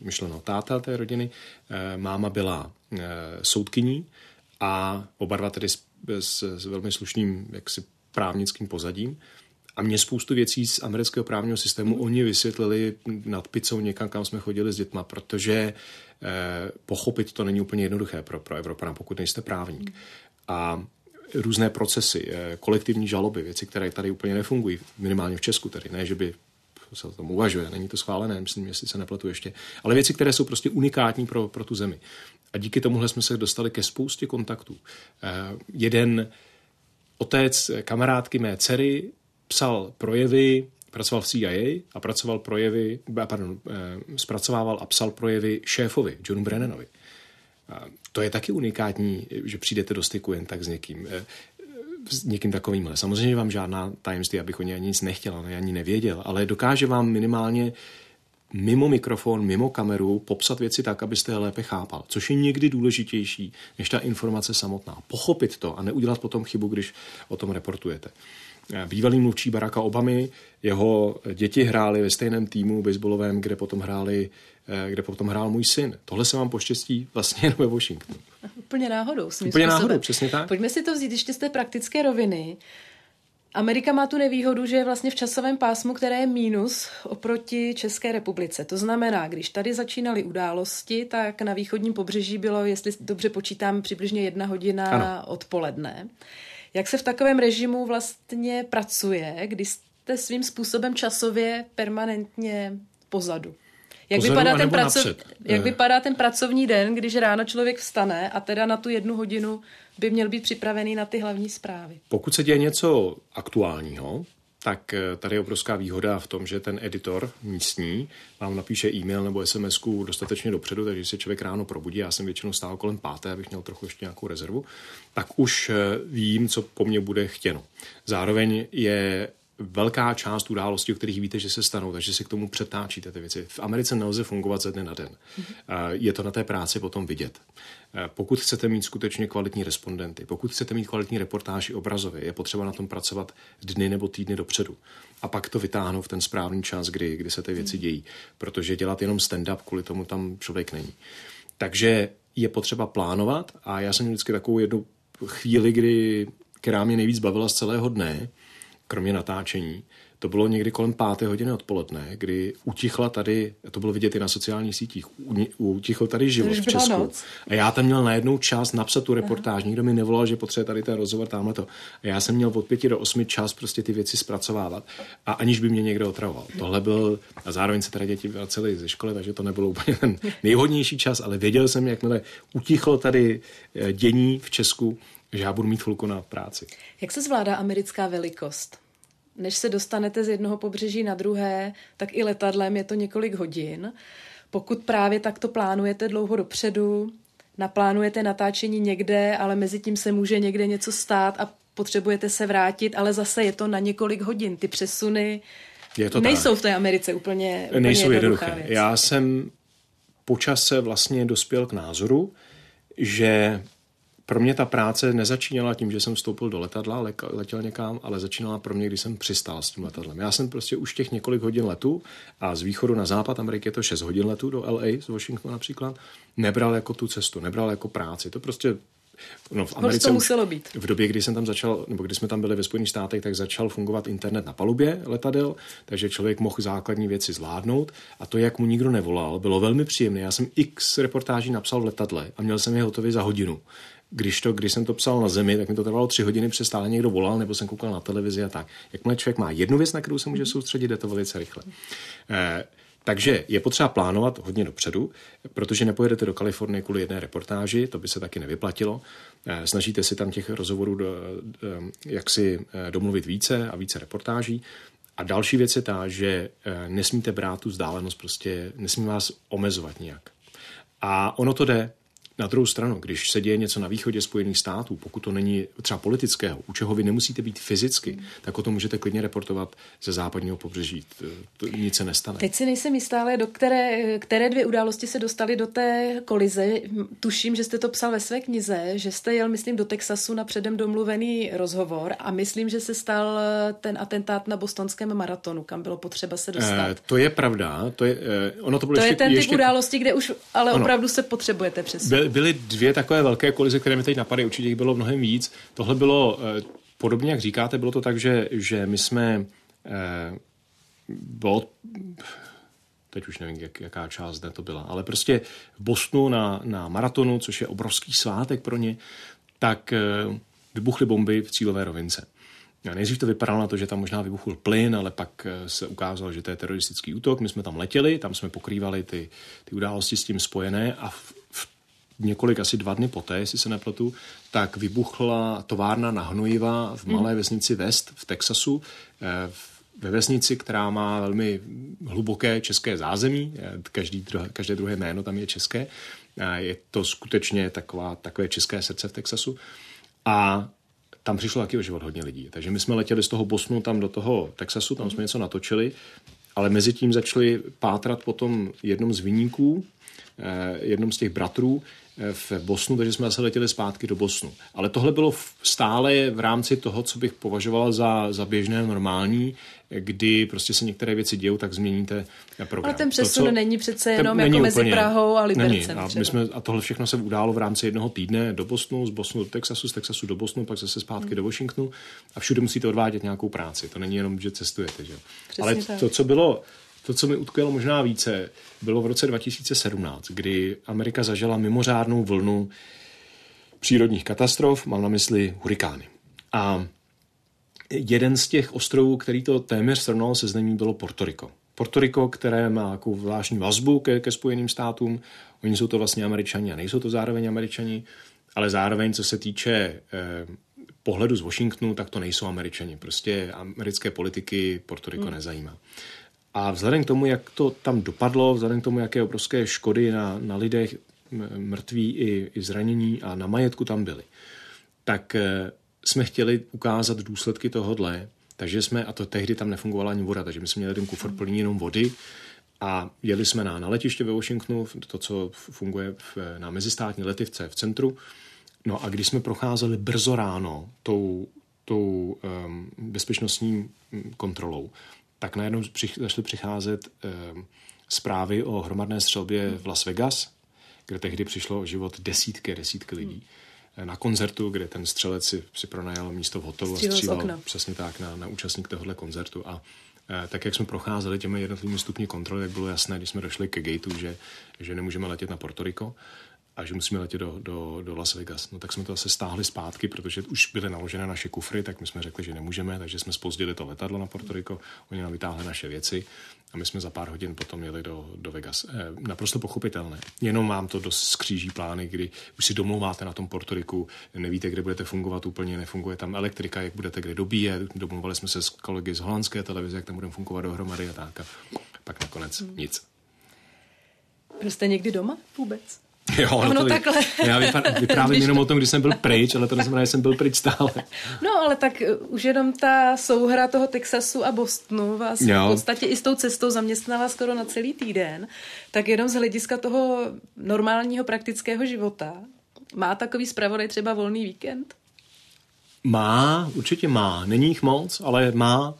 myšleno táta té rodiny, eh, máma byla soudkyní a oba dva tedy s, s, s velmi slušným jaksi právnickým pozadím. A mě spoustu věcí z amerického právního systému mm. oni vysvětlili nad pizzou někam, kam jsme chodili s dětma, protože eh, pochopit to není úplně jednoduché pro, pro Evropana, pokud nejste právník. Mm. A různé procesy, eh, kolektivní žaloby, věci, které tady úplně nefungují, minimálně v Česku tedy, ne, že by se o tom uvažuje, není to schválené, myslím, jestli se nepletu ještě, ale věci, které jsou prostě unikátní pro, pro tu zemi. A díky tomuhle jsme se dostali ke spoustě kontaktů. Eh, jeden otec kamarádky mé dcery psal projevy, pracoval v CIA a pracoval projevy, pardon, eh, zpracovával a psal projevy šéfovi, Johnu Brennanovi. To je taky unikátní, že přijdete do styku jen tak s někým. Eh, s někým takovýmhle. Samozřejmě vám žádná tajemství, abych o něj ani nic nechtěl, ani nevěděl, ale dokáže vám minimálně mimo mikrofon, mimo kameru popsat věci tak, abyste je lépe chápal, což je někdy důležitější než ta informace samotná. Pochopit to a neudělat potom chybu, když o tom reportujete. Bývalý mluvčí Baracka Obamy, jeho děti hráli ve stejném týmu baseballovém, kde potom hráli, eh, kde potom hrál můj syn. Tohle se vám poštěstí vlastně jen ve Washingtonu. Úplně náhodou. Úplně náhodou, přesně tak. Pojďme si to vzít ještě z té praktické roviny. Amerika má tu nevýhodu, že je vlastně v časovém pásmu, které je mínus oproti České republice. To znamená, když tady začínaly události, tak na východním pobřeží bylo, jestli dobře počítám, přibližně jedna hodina ano. odpoledne. Jak se v takovém režimu vlastně pracuje, když jste svým způsobem časově permanentně pozadu? Jak, vypadá ten, pracov... jak vypadá ten pracovní den, když ráno člověk vstane a teda na tu jednu hodinu by měl být připravený na ty hlavní zprávy? Pokud se děje něco aktuálního, tak eh, tady je obrovská výhoda v tom, že ten editor místní vám napíše e-mail nebo sms dostatečně dopředu, takže se člověk ráno probudí, já jsem většinou stál kolem páté, abych měl trochu ještě nějakou rezervu, tak už eh, vím, co po mně bude chtěno. Zároveň je velká část událostí, o kterých víte, že se stanou, takže si k tomu přetáčíte ty věci. V Americe nelze fungovat ze dne na den. Mm-hmm. Je to na té práci potom vidět. Pokud chcete mít skutečně kvalitní respondenty, pokud chcete mít kvalitní reportáži obrazově, je potřeba na tom pracovat dny nebo týdny dopředu. A pak to vytáhnout v ten správný čas, kdy, kdy se ty věci dějí. Protože dělat jenom stand-up, kvůli tomu tam člověk není. Takže je potřeba plánovat a já jsem vždycky takovou jednu chvíli, kdy, která mě nejvíc bavila z celého dne, kromě natáčení, to bylo někdy kolem páté hodiny odpoledne, kdy utichla tady, to bylo vidět i na sociálních sítích, utichl tady život v Česku. Noc. A já tam měl najednou čas napsat tu reportáž. Nikdo mi nevolal, že potřebuje tady ten rozhovor, tamhle to. A já jsem měl od pěti do osmi čas prostě ty věci zpracovávat. A aniž by mě někdo otravoval. Tohle byl, a zároveň se tady děti vraceli ze školy, takže to nebylo úplně ten nejhodnější čas, ale věděl jsem, jakmile utichlo tady eh, dění v Česku, že já budu mít chvilku na práci. Jak se zvládá americká velikost? Než se dostanete z jednoho pobřeží na druhé, tak i letadlem je to několik hodin. Pokud právě takto plánujete dlouho dopředu, naplánujete natáčení někde, ale mezi tím se může někde něco stát a potřebujete se vrátit, ale zase je to na několik hodin. Ty přesuny je to nejsou tak. v té Americe úplně, úplně Nejsou jednoduché. Věc. Já jsem počase vlastně dospěl k názoru, že pro mě ta práce nezačínala tím, že jsem vstoupil do letadla, le, letěl někam, ale začínala pro mě, když jsem přistál s tím letadlem. Já jsem prostě už těch několik hodin letu a z východu na západ Ameriky je to 6 hodin letu do LA, z Washingtonu například, nebral jako tu cestu, nebral jako práci. To prostě No, v Americe to muselo být. V době, kdy jsem tam začal, nebo kdy jsme tam byli ve Spojených státech, tak začal fungovat internet na palubě letadel, takže člověk mohl základní věci zvládnout a to, jak mu nikdo nevolal, bylo velmi příjemné. Já jsem x reportáží napsal v letadle a měl jsem je hotově za hodinu když, to, když jsem to psal na zemi, tak mi to trvalo tři hodiny, přes stále někdo volal, nebo jsem koukal na televizi a tak. Jakmile člověk má jednu věc, na kterou se může soustředit, je to velice rychle. Eh, takže je potřeba plánovat hodně dopředu, protože nepojedete do Kalifornie kvůli jedné reportáži, to by se taky nevyplatilo. Eh, snažíte si tam těch rozhovorů do, eh, jak si eh, domluvit více a více reportáží. A další věc je ta, že nesmíte brát tu vzdálenost, prostě nesmí vás omezovat nějak. A ono to jde, na druhou stranu, když se děje něco na východě Spojených států, pokud to není třeba politického, u čeho vy nemusíte být fyzicky, mm. tak o tom můžete klidně reportovat ze západního pobřeží. To, to, nic se nestane. Teď si nejsem jistá, ale do které, které dvě události se dostaly do té kolize. Tuším, že jste to psal ve své knize, že jste jel, myslím, do Texasu na předem domluvený rozhovor a myslím, že se stal ten atentát na bostonském maratonu, kam bylo potřeba se dostat. Eh, to je pravda. To je, eh, ono to, bylo to ještě, je ten ještě... typ události, kde už ale ono. opravdu se potřebujete přesvědčit byly dvě takové velké kolize, které mi teď napadají, určitě jich bylo mnohem víc. Tohle bylo eh, podobně, jak říkáte, bylo to tak, že, že my jsme eh, bylo, teď už nevím, jak, jaká část dne to byla, ale prostě v Bostonu na, na maratonu, což je obrovský svátek pro ně, tak eh, vybuchly bomby v cílové rovince. A nejdřív to vypadalo na to, že tam možná vybuchl plyn, ale pak se ukázalo, že to je teroristický útok. My jsme tam letěli, tam jsme pokrývali ty, ty události s tím spojené a v, několik, asi dva dny poté, jestli se nepletu, tak vybuchla továrna na hnojiva v malé mm. vesnici West v Texasu, eh, ve vesnici, která má velmi hluboké české zázemí, eh, každý druhé, každé druhé jméno tam je české. Je to skutečně taková, takové české srdce v Texasu. A tam přišlo taky o život hodně lidí. Takže my jsme letěli z toho Bosnu tam do toho Texasu, tam jsme něco natočili, ale mezi tím začali pátrat potom jednom z vyníků, eh, jednom z těch bratrů, v Bosnu, takže jsme zase letěli zpátky do Bosnu. Ale tohle bylo stále v rámci toho, co bych považoval za, za běžné, normální, kdy prostě se některé věci dějou, tak změníte program. Ale ten přesun to, co, není přece jenom jako mezi úplně, Prahou a Libercem. A, my jsme, a tohle všechno se událo v rámci jednoho týdne do Bosnu, z Bosnu do Texasu, z Texasu do Bosnu, pak zase zpátky hmm. do Washingtonu a všude musíte odvádět nějakou práci. To není jenom, že cestujete. Že? Ale tak. to, co bylo to, co mi utkvělo možná více, bylo v roce 2017, kdy Amerika zažila mimořádnou vlnu přírodních katastrof, mám na mysli hurikány. A jeden z těch ostrovů, který to téměř srovnal se zemí, bylo Porto Rico. Porto Rico, které má jako zvláštní vazbu ke, ke Spojeným státům, oni jsou to vlastně američani a nejsou to zároveň američani, ale zároveň, co se týče eh, pohledu z Washingtonu, tak to nejsou američani. Prostě americké politiky Porto Rico hmm. nezajímá. A vzhledem k tomu, jak to tam dopadlo, vzhledem k tomu, jaké obrovské škody na, na lidech, mrtví i, i zranění a na majetku tam byly, tak eh, jsme chtěli ukázat důsledky tohohle, takže jsme, a to tehdy tam nefungovala ani voda, takže my jsme měli ten kufr plný jenom vody a jeli jsme na, na letiště ve Washingtonu, to, co funguje v, na mezistátní letivce v centru. No a když jsme procházeli brzo ráno tou, tou um, bezpečnostní kontrolou, tak najednou začaly přicházet eh, zprávy o hromadné střelbě v Las Vegas, kde tehdy přišlo o život desítky desítky lidí. Hmm. Na koncertu, kde ten střelec si, si pronajal místo v hotelu a střílel přesně tak na, na účastník tohohle koncertu. A eh, tak jak jsme procházeli těmi jednotlivými stupni kontroly, tak bylo jasné, když jsme došli ke gateu, že, že nemůžeme letět na Puerto Rico a že musíme letět do, do, do Las Vegas. No tak jsme to zase stáhli zpátky, protože už byly naložené naše kufry, tak my jsme řekli, že nemůžeme, takže jsme spozdili to letadlo na Puerto Rico, oni nám vytáhli naše věci a my jsme za pár hodin potom jeli do, do Vegas. E, naprosto pochopitelné. Jenom vám to dost skříží plány, kdy už si domlouváte na tom Puerto Riku, nevíte, kde budete fungovat úplně, nefunguje tam elektrika, jak budete kde dobíjet. Domluvali jsme se s kolegy z holandské televize, jak tam budeme fungovat dohromady a tak. A pak nakonec hmm. nic. Byl jste někdy doma vůbec? Jo, ono to, takhle. Já vyprávím jenom o tom, když jsem byl pryč, ale to neznamená, že jsem byl pryč stále. No, ale tak uh, už jenom ta souhra toho Texasu a Bostonu vás jo. v podstatě i s tou cestou zaměstnala skoro na celý týden. Tak jenom z hlediska toho normálního praktického života, má takový zpravodaj třeba volný víkend? Má, určitě má. Není jich moc, ale má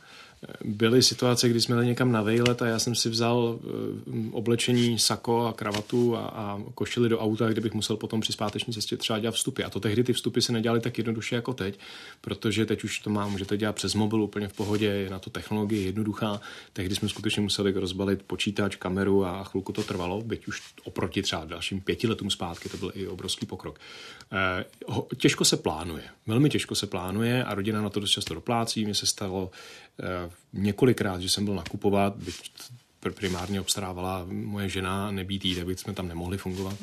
byly situace, kdy jsme jeli někam na vejlet a já jsem si vzal eh, oblečení, sako a kravatu a, a košili do auta, kde bych musel potom při zpáteční cestě třeba dělat vstupy. A to tehdy ty vstupy se nedělaly tak jednoduše jako teď, protože teď už to má, můžete dělat přes mobil úplně v pohodě, je na to technologie jednoduchá. Tehdy jsme skutečně museli rozbalit počítač, kameru a chvilku to trvalo, byť už oproti třeba dalším pěti letům zpátky, to byl i obrovský pokrok. Eh, těžko se plánuje, velmi těžko se plánuje a rodina na to dost často doplácí. Mně se stalo několikrát, že jsem byl nakupovat, byť primárně obstarávala moje žena, nebýt jí, tak jsme tam nemohli fungovat,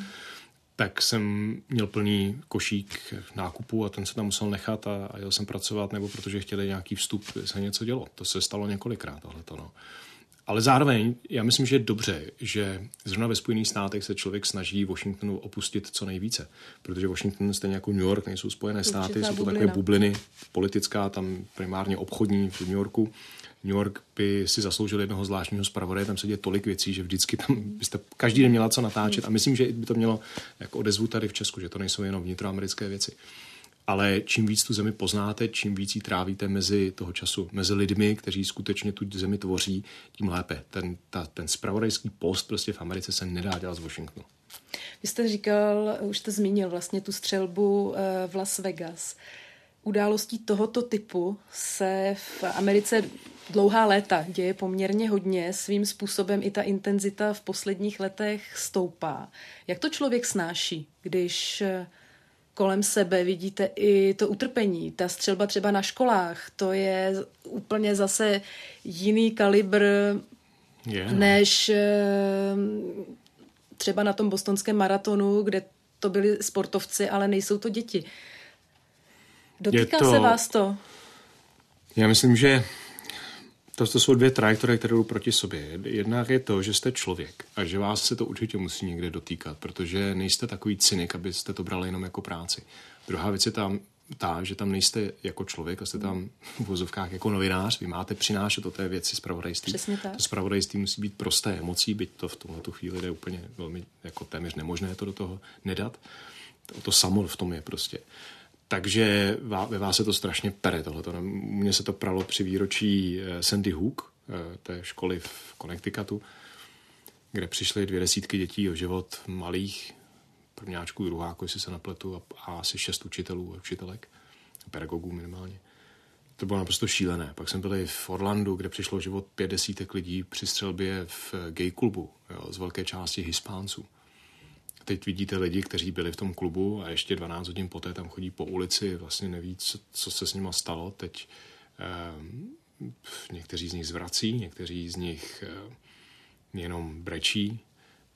tak jsem měl plný košík nákupů a ten se tam musel nechat a, a jel jsem pracovat, nebo protože chtěli nějaký vstup, se něco dělo. To se stalo několikrát tohleto, no. Ale zároveň já myslím, že je dobře, že zrovna ve Spojených státech se člověk snaží Washingtonu opustit co nejvíce. Protože Washington, stejně jako New York, nejsou Spojené státy, jsou to takové bubliny, politická, tam primárně obchodní v New Yorku. New York by si zasloužil jednoho zvláštního zpravodaje, tam se děje tolik věcí, že vždycky tam byste každý den měla co natáčet. A myslím, že by to mělo jako odezvu tady v Česku, že to nejsou jenom vnitroamerické věci ale čím víc tu zemi poznáte, čím víc ji trávíte mezi toho času, mezi lidmi, kteří skutečně tu zemi tvoří, tím lépe. Ten, ta, ten spravodajský post prostě v Americe se nedá dělat z Washingtonu. Vy jste říkal, už jste zmínil vlastně tu střelbu eh, v Las Vegas. Událostí tohoto typu se v Americe dlouhá léta děje poměrně hodně. Svým způsobem i ta intenzita v posledních letech stoupá. Jak to člověk snáší, když eh, kolem sebe vidíte i to utrpení. Ta střelba třeba na školách, to je úplně zase jiný kalibr yeah. než eh, třeba na tom bostonském maratonu, kde to byli sportovci, ale nejsou to děti. Dotýká to... se vás to? Já myslím, že to, to jsou dvě trajektorie, které jdou proti sobě. Jedna je to, že jste člověk a že vás se to určitě musí někde dotýkat, protože nejste takový cynik, abyste to brali jenom jako práci. Druhá věc je tam ta, že tam nejste jako člověk a jste tam v vozovkách jako novinář, vy máte přinášet o té věci zpravodajství. Přesně tak. To zpravodajství musí být prosté emocí, byť to v tuhle chvíli je úplně velmi jako téměř nemožné to do toho nedat. To samo v tom je prostě. Takže ve vás se to strašně pere tohleto. Mně se to pralo při výročí eh, Sandy Hook, eh, té školy v Connecticutu, kde přišly dvě desítky dětí o život malých, prvňáčků, druháků, jestli se napletu, a, a asi šest učitelů a učitelek, pedagogů minimálně. To bylo naprosto šílené. Pak jsme byli v Orlandu, kde přišlo život pět desítek lidí při střelbě v gay klubu, jo, z velké části Hispánců. Teď vidíte lidi, kteří byli v tom klubu a ještě 12 hodin poté tam chodí po ulici, vlastně neví, co, co se s nima stalo. Teď eh, někteří z nich zvrací, někteří z nich eh, jenom brečí,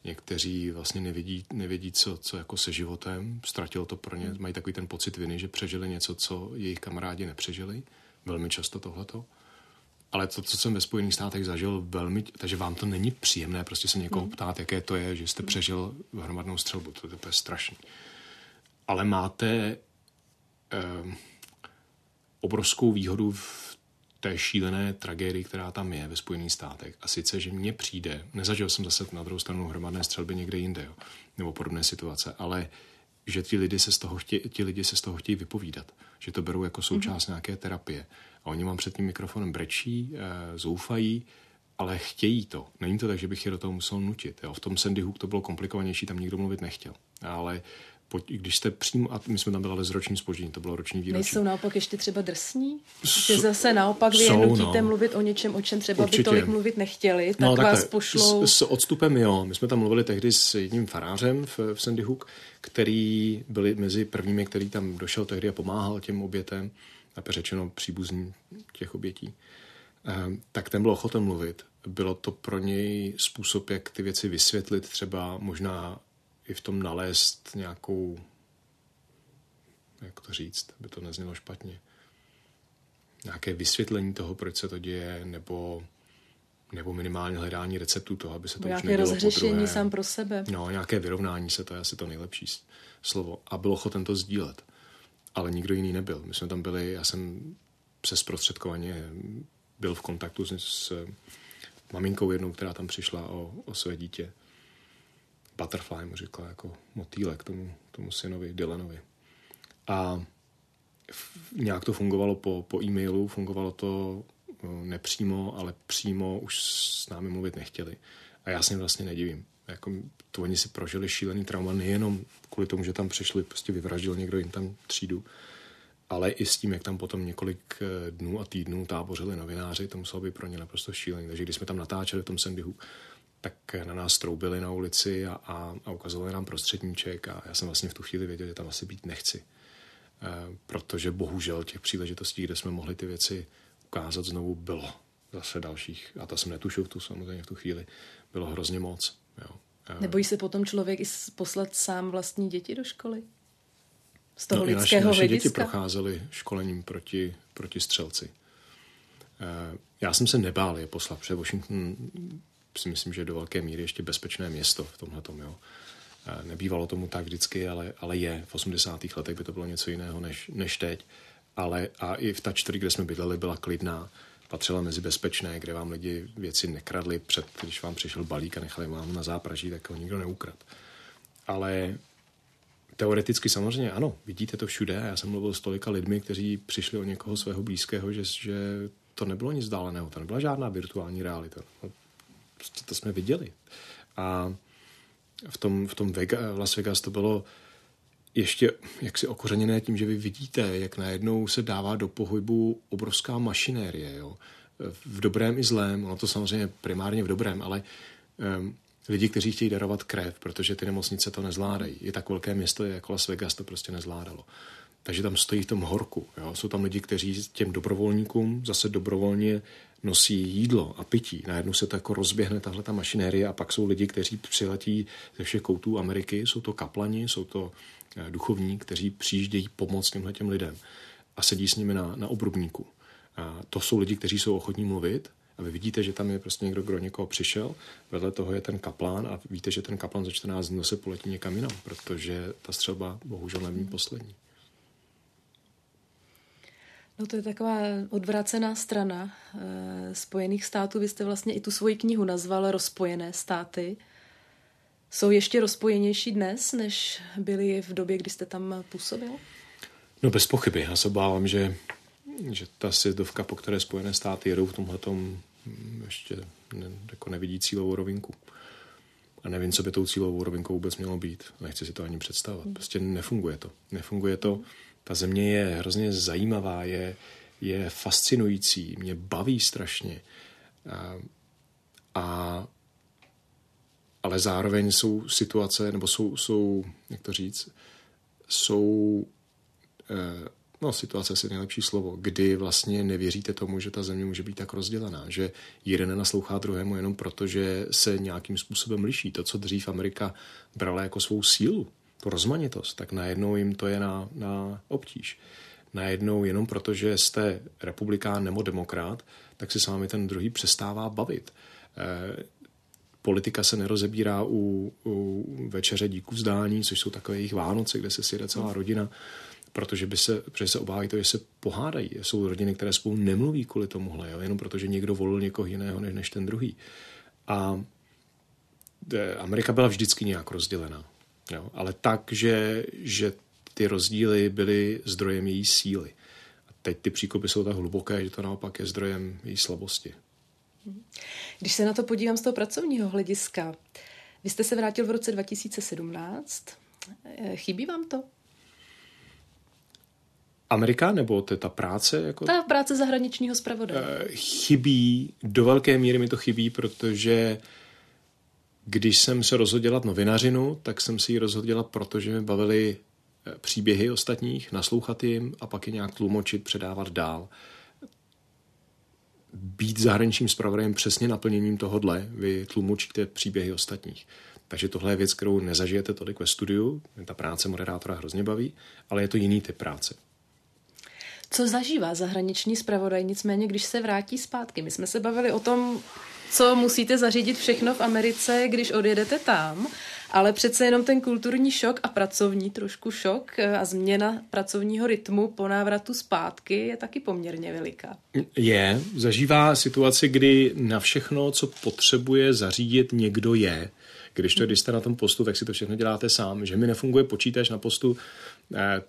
někteří vlastně nevidí, nevidí co, co jako se životem, ztratilo to pro ně, mají takový ten pocit viny, že přežili něco, co jejich kamarádi nepřežili, velmi často tohleto ale to, co jsem ve Spojených státech zažil velmi, takže vám to není příjemné prostě se někoho hmm. ptát, jaké to je, že jste přežil hromadnou střelbu, to, to je strašný. Ale máte eh, obrovskou výhodu v té šílené tragédii, která tam je ve Spojených státech. A sice, že mně přijde, nezažil jsem zase na druhou stranu hromadné střelby někde jinde, jo, nebo podobné situace, ale že ti lidi, se z toho chtějí, ti lidi se z toho chtějí vypovídat, že to berou jako součást mm-hmm. nějaké terapie. A oni vám před tím mikrofonem brečí, e, zoufají, ale chtějí to. Není to tak, že bych je do toho musel nutit. Jo. V tom Sandy Hook to bylo komplikovanější, tam nikdo mluvit nechtěl. Ale když jste přímo, a my jsme tam byli s ročním spoždění, to bylo roční výročí. Nejsou naopak ještě třeba drsní? Že zase naopak vy jsou, nutíte no. mluvit o něčem, o čem třeba Určitě. by tolik mluvit nechtěli, tak no, vás pošlou... S, s odstupem jo. My jsme tam mluvili tehdy s jedním farářem v, v Sandy Hook, který byli mezi prvními, který tam došel tehdy a pomáhal těm obětem, a řečeno příbuzní těch obětí. Ehm, tak ten byl ochoten mluvit. Bylo to pro něj způsob, jak ty věci vysvětlit, třeba možná i v tom nalézt nějakou, jak to říct, aby to neznělo špatně, nějaké vysvětlení toho, proč se to děje, nebo, nebo minimálně hledání receptu toho, aby se to nějaké už nedělo rozřešení sám pro sebe. No, nějaké vyrovnání se, to je asi to nejlepší slovo. A byl ochoten to sdílet. Ale nikdo jiný nebyl. My jsme tam byli, já jsem přes prostředkovaně byl v kontaktu s, s maminkou jednou, která tam přišla o, o své dítě. Butterfly mu říkala jako motýlek tomu, tomu synovi Dylanovi. A nějak to fungovalo po, po e-mailu, fungovalo to eh, nepřímo, ale přímo už s námi mluvit nechtěli. A já se vlastně nedivím. Jako, to oni si prožili šílený trauma nejenom kvůli tomu, že tam přišli, prostě vyvraždil někdo jim tam třídu, ale i s tím, jak tam potom několik eh, dnů a týdnů tábořili novináři, to muselo být pro ně naprosto šílený. Takže když jsme tam natáčeli v tom Hook, tak na nás troubili na ulici a, a, a ukazovali nám prostředníček a já jsem vlastně v tu chvíli věděl, že tam asi být nechci. E, protože bohužel těch příležitostí, kde jsme mohli ty věci ukázat znovu, bylo zase dalších. A to jsem netušil v tu samozřejmě v tu chvíli. Bylo hrozně moc. Jo. E, Nebojí se potom člověk i poslat sám vlastní děti do školy? Z toho no, lidského naši, naši děti procházely školením proti, proti střelci. E, já jsem se nebál je poslat, protože Washington si myslím, že do velké míry ještě bezpečné město v tomhle tom. Nebývalo tomu tak vždycky, ale, ale je. V 80. letech by to bylo něco jiného než, než teď. Ale a i v ta čtvrť, kde jsme bydleli, byla klidná. Patřila mezi bezpečné, kde vám lidi věci nekradli před, když vám přišel balík a nechali vám na zápraží, tak ho nikdo neukrad. Ale teoreticky samozřejmě ano, vidíte to všude. Já jsem mluvil s tolika lidmi, kteří přišli o někoho svého blízkého, že, že to nebylo nic dáleného, to nebyla žádná virtuální realita. Prostě to jsme viděli. A v tom, v tom Vega, Las Vegas to bylo ještě jaksi okořeněné tím, že vy vidíte, jak najednou se dává do pohybu obrovská mašinérie. Jo? V dobrém i zlém, ono to samozřejmě primárně v dobrém, ale um, lidi, kteří chtějí darovat krev, protože ty nemocnice to nezvládají. Je tak velké město, jako Las Vegas to prostě nezvládalo. Takže tam stojí v tom horku. Jo? Jsou tam lidi, kteří těm dobrovolníkům zase dobrovolně nosí jídlo a pití. Najednou se to jako rozběhne tahle ta mašinérie a pak jsou lidi, kteří přiletí ze všech koutů Ameriky. Jsou to kaplani, jsou to duchovní, kteří přijíždějí pomoct těmhle těm lidem a sedí s nimi na, na obrubníku. A to jsou lidi, kteří jsou ochotní mluvit a vy vidíte, že tam je prostě někdo, kdo někoho přišel, vedle toho je ten kaplan a víte, že ten kaplan za 14 dnů se poletí někam jinam, protože ta střelba bohužel není poslední. No to je taková odvrácená strana e, Spojených států. Vy jste vlastně i tu svoji knihu nazval Rozpojené státy. Jsou ještě rozpojenější dnes, než byly v době, kdy jste tam působil? No bez pochyby. Já se obávám, že, že ta sjezdovka, po které Spojené státy jedou v tomhle hm, ještě ne, jako nevidí cílovou rovinku. A nevím, co by tou cílovou rovinkou vůbec mělo být. Nechci si to ani představovat. Prostě nefunguje to. Nefunguje to. Ta země je hrozně zajímavá, je, je fascinující, mě baví strašně. A, a, ale zároveň jsou situace, nebo jsou, jsou jak to říct, jsou eh, no situace je nejlepší slovo, kdy vlastně nevěříte tomu, že ta země může být tak rozdělená, že jeden nenaslouchá druhému jenom proto, že se nějakým způsobem liší. To, co dřív Amerika brala jako svou sílu, tu rozmanitost, tak najednou jim to je na, na obtíž. Najednou jenom proto, že jste republikán nebo demokrat, tak si s vámi ten druhý přestává bavit. E, politika se nerozebírá u, u večeře díků vzdání, což jsou takové jejich Vánoce, kde se sjede celá rodina, protože, by se, protože se obávají to, že se pohádají. Jsou rodiny, které spolu nemluví kvůli tomuhle, jo? jenom protože někdo volil někoho jiného než, než ten druhý. A e, Amerika byla vždycky nějak rozdělená. Jo? Ale tak, že, že ty rozdíly byly zdrojem její síly. A teď ty příkopy jsou tak hluboké, že to naopak je zdrojem její slabosti. Když se na to podívám z toho pracovního hlediska, vy jste se vrátil v roce 2017, Eh, chybí vám to? Amerika nebo to je ta práce? Jako... Ta práce zahraničního zpravodaje. Chybí, do velké míry mi to chybí, protože když jsem se rozhodl dělat novinařinu, tak jsem si ji rozhodl dělat, protože mi bavily příběhy ostatních, naslouchat jim a pak je nějak tlumočit, předávat dál být zahraničním zpravodajem přesně naplněním tohodle. Vy tlumočíte příběhy ostatních. Takže tohle je věc, kterou nezažijete tolik ve studiu. Ta práce moderátora hrozně baví, ale je to jiný typ práce. Co zažívá zahraniční zpravodaj, nicméně, když se vrátí zpátky? My jsme se bavili o tom, co musíte zařídit všechno v Americe, když odjedete tam, ale přece jenom ten kulturní šok a pracovní trošku šok a změna pracovního rytmu po návratu zpátky je taky poměrně veliká. Je, zažívá situaci, kdy na všechno, co potřebuje zařídit, někdo je. Když to, když jste na tom postu, tak si to všechno děláte sám. Že mi nefunguje počítač na postu, eh,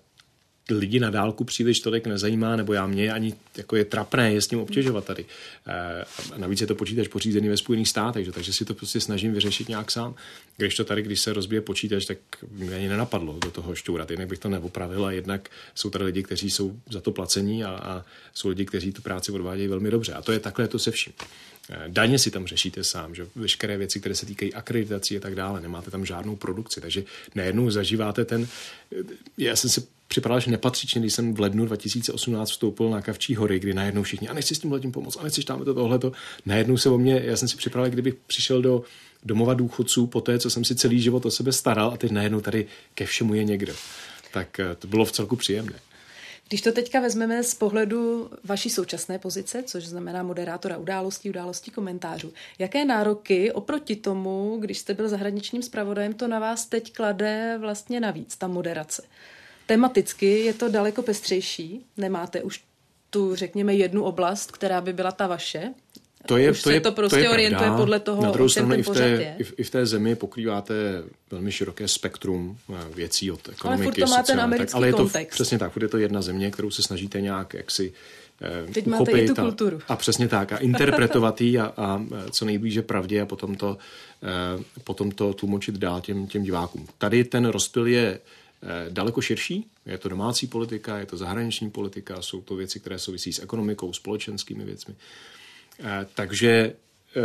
lidi na dálku příliš tolik nezajímá, nebo já mě ani jako je trapné je s tím obtěžovat tady. E, navíc je to počítač pořízený ve Spojených státech, že? takže si to prostě snažím vyřešit nějak sám. Když to tady, když se rozbije počítač, tak mě ani nenapadlo do toho šťourat, jinak bych to neopravil a jednak jsou tady lidi, kteří jsou za to placení a, a jsou lidi, kteří tu práci odvádějí velmi dobře. A to je takhle to se vším. Eh, daně si tam řešíte sám, že veškeré věci, které se týkají akreditací a tak dále, nemáte tam žádnou produkci, takže najednou zažíváte ten, eh, já jsem si připadal, že nepatřičně, když jsem v lednu 2018 vstoupil na Kavčí hory, kdy najednou všichni, a nechci s tím letím pomoct, a nechci tam to tohleto. Najednou se o mě, já jsem si připravil, kdybych přišel do domova důchodců po té, co jsem si celý život o sebe staral a teď najednou tady ke všemu je někdo. Tak eh, to bylo v celku příjemné. Když to teďka vezmeme z pohledu vaší současné pozice, což znamená moderátora událostí, událostí komentářů, jaké nároky oproti tomu, když jste byl zahraničním zpravodajem, to na vás teď klade vlastně navíc, ta moderace? Tematicky je to daleko pestřejší, nemáte už tu, řekněme, jednu oblast, která by byla ta vaše, to je, Už to se je, to prostě to je orientuje pravda. podle toho, Na druhou stranu i v, té, i, v, i v té zemi pokrýváte velmi široké spektrum eh, věcí od ekonomiky, furt to má ten sociální, americký tak, ale je to kontext. přesně tak, je to jedna země, kterou se snažíte nějak jaksi eh, Teď máte i tu a, kulturu. a přesně tak a interpretovat ji a, a eh, co nejblíže pravdě a potom to, eh, potom to tlumočit dál těm, těm divákům. Tady ten rozptyl je daleko širší. Je to domácí politika, je to zahraniční politika, jsou to věci, které souvisí s ekonomikou, společenskými věcmi. Eh, Takže eh,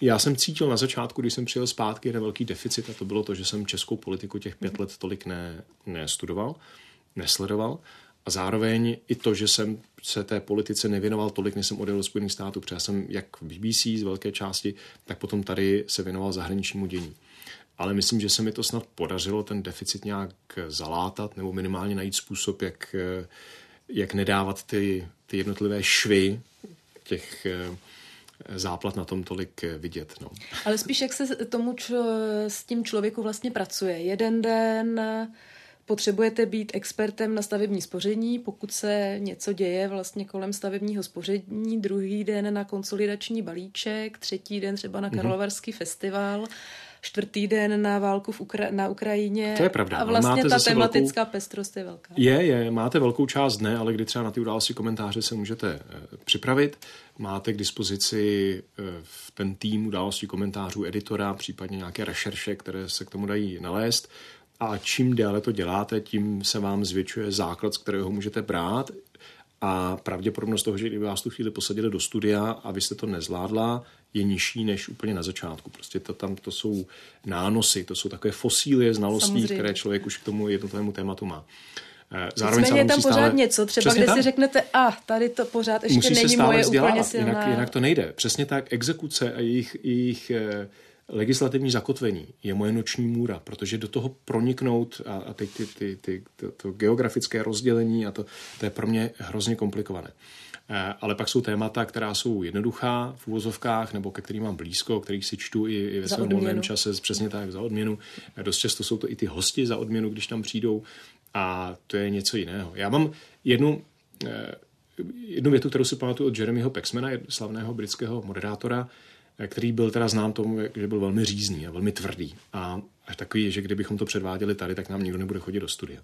já jsem cítil na začátku, když jsem přijel zpátky, jeden velký deficit a to bylo to, že jsem českou politiku těch pět let tolik ne, nestudoval, nesledoval a zároveň i to, že jsem se té politice nevěnoval tolik, než jsem odjel do Spojených států, protože já jsem jak v BBC z velké části, tak potom tady se věnoval zahraničnímu dění. Ale myslím, že se mi to snad podařilo ten deficit nějak zalátat nebo minimálně najít způsob, jak, eh, jak nedávat ty, ty jednotlivé švy těch eh, záplat na tom tolik eh, vidět. No. Ale spíš, jak se tomu č- s tím člověku vlastně pracuje. Jeden den potřebujete být expertem na stavební spoření, pokud se něco děje vlastně kolem stavebního spoření, druhý den na konsolidační balíček, třetí den třeba na Karlovarský mm-hmm. festival, čtvrtý den na válku v Ukra- na Ukrajině. To je pravda, A vlastně máte ta tematická velkou- pestrost je velká. Je, je, máte velkou část dne, ale kdy třeba na ty události komentáře se můžete eh, připravit. Máte k dispozici eh, v ten tým událostí komentářů editora, případně nějaké rešerše, které se k tomu dají nalézt. A čím déle to děláte, tím se vám zvětšuje základ, z kterého můžete brát. A pravděpodobnost toho, že kdyby vás tu chvíli posadili do studia a vy jste to nezvládla, je nižší než úplně na začátku. Prostě to tam to jsou nánosy, to jsou takové fosílie znalostí, Samozřejmě. které člověk už k tomu jednotlivému tématu má. Eh, Zároveň Nicméně se je tam pořád stále... něco, třeba Přesně kde tak. si řeknete, a tady to pořád ještě Musí se není stále moje vzdělávat, úplně silná. jinak, jinak to nejde. Přesně tak, exekuce a jejich, jejich eh, legislativní zakotvení je moje noční můra, protože do toho proniknout a, a teď ty, ty, ty, to, to geografické rozdělení a to, to je pro mě hrozně komplikované. Eh, Ale pak jsou témata, která jsou jednoduchá v úvozovkách, nebo ke kterým mám blízko, kterých si čtu i, i ve svém volném čase, přesně tak, za odměnu. Eh, Dost často jsou to i ty hosti za odměnu, když tam přijdou a to je něco jiného. Já mám jednu, eh, jednu větu, kterou si pamatuju od Jeremyho Paxmana, slavného britského moderátora, eh, který byl teda znám tomu, že byl velmi řízný a velmi tvrdý. A až takový, že kdybychom to předváděli tady, tak nám nikdo nebude chodit do studia.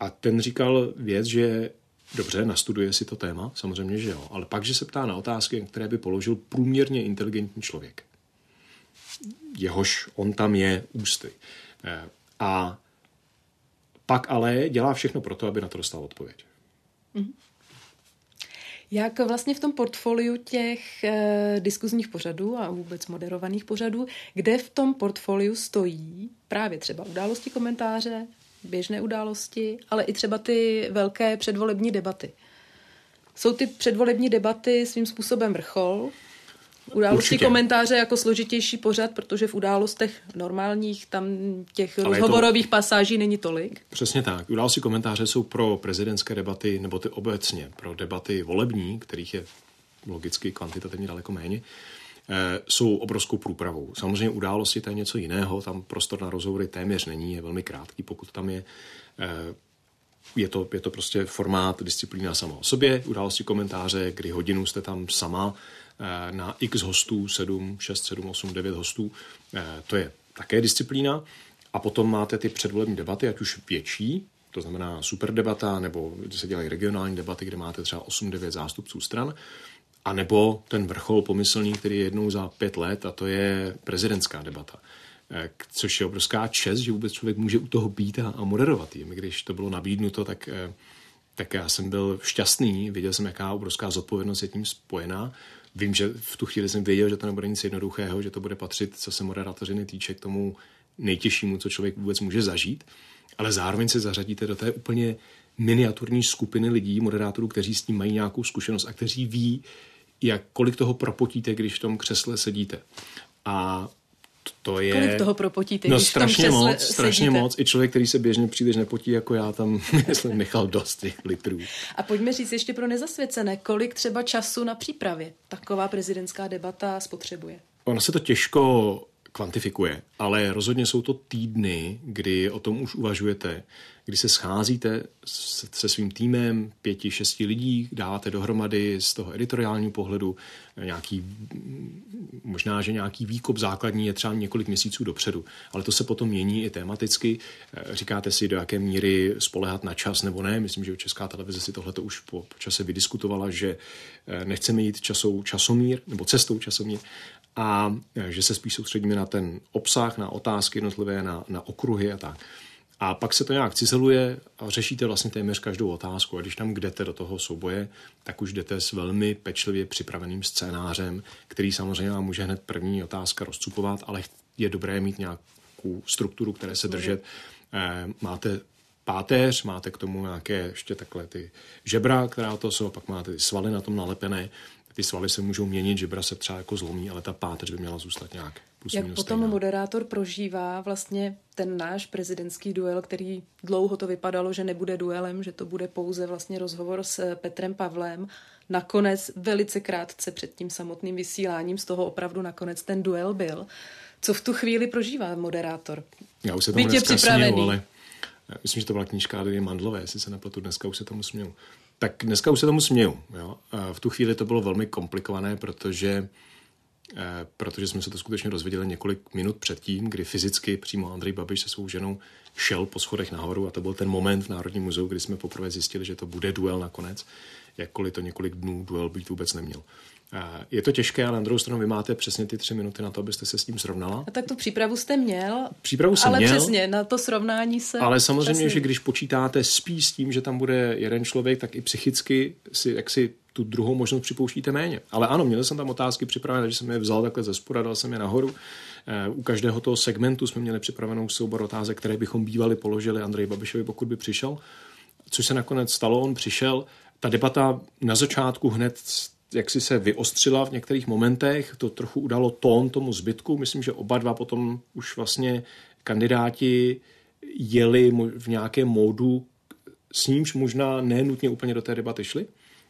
A ten říkal věc, že dobře, nastuduje si to téma, samozřejmě, že jo, ale pak, že se ptá na otázky, které by položil průměrně inteligentní člověk. Jehož on tam je ústy. Eh, A pak ale dělá všechno pro to, aby na to dostal odpověď. Mm-hmm. Jak vlastně v tom portfoliu těch e, diskuzních pořadů a vůbec moderovaných pořadů, kde v tom portfoliu stojí právě třeba události komentáře, běžné události, ale i třeba ty velké předvolební debaty. Jsou ty předvolební debaty svým způsobem vrchol, Události Určitě. komentáře jako složitější pořad, protože v událostech normálních tam těch Ale rozhovorových to... pasáží není tolik. Přesně tak. Události komentáře jsou pro prezidentské debaty, nebo ty obecně, pro debaty volební, kterých je logicky kvantitativně daleko méně, jsou obrovskou průpravou. Samozřejmě události to je něco jiného, tam prostor na rozhovory téměř není, je velmi krátký, pokud tam je. Eh, je to, je to prostě formát, disciplína sama o sobě, události komentáře, kdy hodinu jste tam sama, Eh, na x hostů, 7, 6, 7, 8, 9 hostů. Eh, to je také disciplína. A potom máte ty předvolební debaty, ať už větší, to znamená super debata, nebo se dělají regionální debaty, kde máte třeba 8-9 zástupců stran, a nebo ten vrchol pomyslný, který je jednou za pět let, a to je prezidentská debata. Eh, což je obrovská čest, že vůbec člověk může u toho být a, moderovat jim. Když to bylo nabídnuto, tak, tak já jsem byl šťastný, viděl jsem, jaká obrovská zodpovědnost je tím spojená Vím, že v tu chvíli jsem věděl, že to nebude nic jednoduchého, že to bude patřit, co se moderátořiny týče, k tomu nejtěžšímu, co člověk vůbec může zažít, ale zároveň se zařadíte do té úplně miniaturní skupiny lidí, moderátorů, kteří s tím mají nějakou zkušenost a kteří ví, jak kolik toho propotíte, když v tom křesle sedíte. A to je... Kolik toho propotíte, no, když strašně moc, sedíte? strašně moc. I člověk, který se běžně příliš nepotí, jako já, tam myslím, nechal dost těch litrů. A pojďme říct ještě pro nezasvěcené, kolik třeba času na přípravě taková prezidentská debata spotřebuje? Ono se to těžko kvantifikuje, ale rozhodně jsou to týdny, kdy o tom už uvažujete, kdy se scházíte se svým týmem pěti, šesti lidí, dáváte dohromady z toho editoriálního pohledu nějaký, možná, že nějaký výkop základní je třeba několik měsíců dopředu, ale to se potom mění i tematicky. Říkáte si, do jaké míry spolehat na čas nebo ne. Myslím, že Česká televize si tohle už po, po čase vydiskutovala, že eh, nechceme jít časou časomír nebo cestou časomír, a e, že se spíš soustředíme na ten obsah, na otázky jednotlivé, na, na okruhy a tak. A pak se to nějak cizeluje a řešíte vlastně téměř každou otázku. A když tam jdete do toho souboje, tak už jdete s velmi pečlivě připraveným scénářem, který samozřejmě vám může hned první otázka rozcupovat, ale je dobré mít nějakou strukturu, které se držet. E, máte páteř, máte k tomu nějaké ještě takhle ty žebra, která to jsou, pak máte ty svaly na tom nalepené ty svaly se můžou měnit, žebra se třeba jako zlomí, ale ta páteř by měla zůstat nějak. Plus Jak potom stejná. moderátor prožívá vlastně ten náš prezidentský duel, který dlouho to vypadalo, že nebude duelem, že to bude pouze vlastně rozhovor s Petrem Pavlem. Nakonec velice krátce před tím samotným vysíláním z toho opravdu nakonec ten duel byl. Co v tu chvíli prožívá moderátor? Já už se tomu dneska směju, ale myslím, že to byla knížka Adrie Mandlové, jestli se nepletu, dneska už se tomu směju. Tak dneska už se tomu směju. Jo? V tu chvíli to bylo velmi komplikované, protože, protože jsme se to skutečně dozvěděli několik minut předtím, kdy fyzicky přímo Andrej Babiš se svou ženou šel po schodech nahoru a to byl ten moment v Národním muzeu, kdy jsme poprvé zjistili, že to bude duel nakonec, jakkoliv to několik dnů duel být vůbec neměl. Je to těžké, ale na druhou stranu vy máte přesně ty tři minuty na to, abyste se s tím srovnala. A tak tu přípravu jste měl. Přípravu jsem ale měl. přesně, na to srovnání se. Ale samozřejmě, přesně. že když počítáte spíš s tím, že tam bude jeden člověk, tak i psychicky si jak si tu druhou možnost připouštíte méně. Ale ano, měl jsem tam otázky připravené, že jsem je vzal takhle ze spoda, dal jsem je nahoru. Eh, u každého toho segmentu jsme měli připravenou soubor otázek, které bychom bývali položili Andrej Babišovi, pokud by přišel. Což se nakonec stalo, on přišel. Ta debata na začátku hned jak si se vyostřila v některých momentech, to trochu udalo tón tomu zbytku. Myslím, že oba dva potom už vlastně kandidáti jeli v nějakém módu, s nímž možná nenutně úplně do té debaty šli.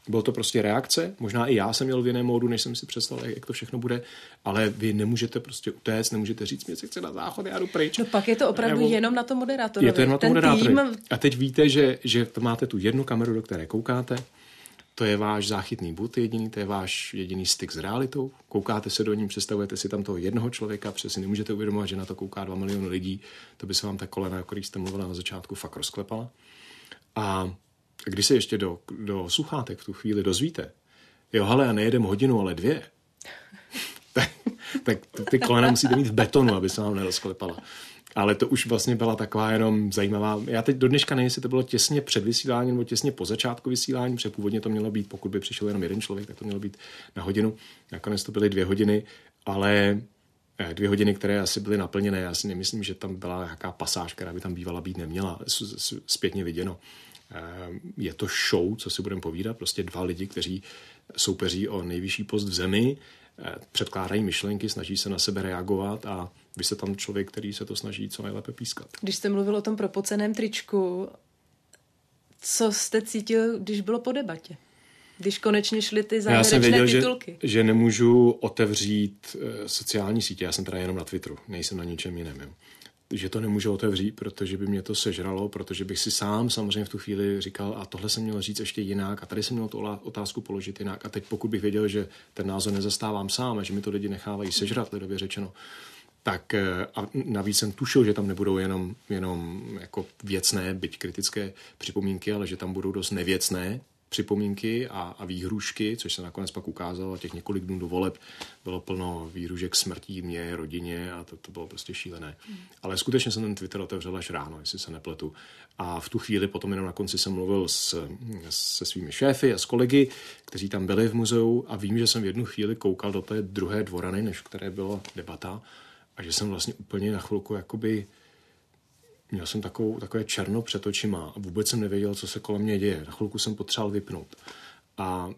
Bylo to prostě reakce, možná i já jsem měl v jiném módu, než jsem si představil, jak to všechno bude, ale vy nemůžete prostě utéct, nemůžete říct, mě se chce na záchod, já jdu pryč. No pak je to opravdu Nebo, jenom na tom moderátorovi. Je to jenom na tom moderátorovi. Tým... A teď víte, že, že máte tu jednu kameru, do které koukáte, to je váš záchytný bod jediný, to je váš jediný styk s realitou. Koukáte se do ní, představujete si tam toho jednoho člověka, přesně nemůžete uvědomovat, že na to kouká dva miliony lidí, to by se vám ta kolena, o kterých jste mluvila na začátku, fakt rozklepala. A když se ještě do, do sluchátek v tu chvíli dozvíte, jo, ale já nejedem hodinu, ale dvě, tak, tak ty kolena musíte mít v betonu, aby se vám nerozklepala. ale to už vlastně byla taková jenom zajímavá. Já teď do dneška nevím, jestli to bylo těsně před vysíláním nebo těsně po začátku vysílání, protože původně to mělo být, pokud by přišel jenom jeden člověk, tak to mělo být na hodinu. Nakonec to byly dvě hodiny, ale eh, dvě hodiny, které asi byly naplněné. Já si nemyslím, že tam byla nějaká pasáž, která by tam bývala být neměla, zpětně viděno. Eh, je to show, co si budeme povídat, prostě dva lidi, kteří soupeří o nejvyšší post v zemi, eh, předkládají myšlenky, snaží se na sebe reagovat a vy jste tam člověk, který se to snaží co nejlépe pískat. Když jste mluvil o tom propoceném tričku, co jste cítil, když bylo po debatě? Když konečně šly ty závěrečné já jsem věděl, titulky. Že, že nemůžu otevřít eh, sociální sítě, já jsem teda jenom na Twitteru, nejsem na ničem jiném. Jo že to nemůžu otevřít, protože by mě to sežralo, protože bych si sám samozřejmě v tu chvíli říkal, a tohle jsem měl říct ještě jinak, a tady jsem měl tu otázku položit jinak. A teď pokud bych věděl, že ten názor nezastávám sám a že mi to lidi nechávají sežrat, lidově řečeno, tak eh, a navíc jsem tušil, že tam nebudou jenom, jenom jako věcné, byť kritické připomínky, ale že tam budou dost nevěcné připomínky a, a výhrušky, což se nakonec pak ukázalo, těch několik dnů do voleb bylo plno výhružek smrtí mě, rodině a to, to bylo prostě šílené. Mm. Ale skutečně jsem ten Twitter otevřel až ráno, jestli se nepletu. A v tu chvíli potom jenom na konci jsem mluvil s, se svými šéfy a s kolegy, kteří tam byli v muzeu a vím, že jsem v jednu chvíli koukal do té druhé dvorany, než které byla debata a že jsem vlastně úplně na chvilku jakoby Měl jsem takovou, takové černo před očima a vůbec jsem nevěděl, co se kolem mě děje. Na chvilku jsem potřeboval vypnout. A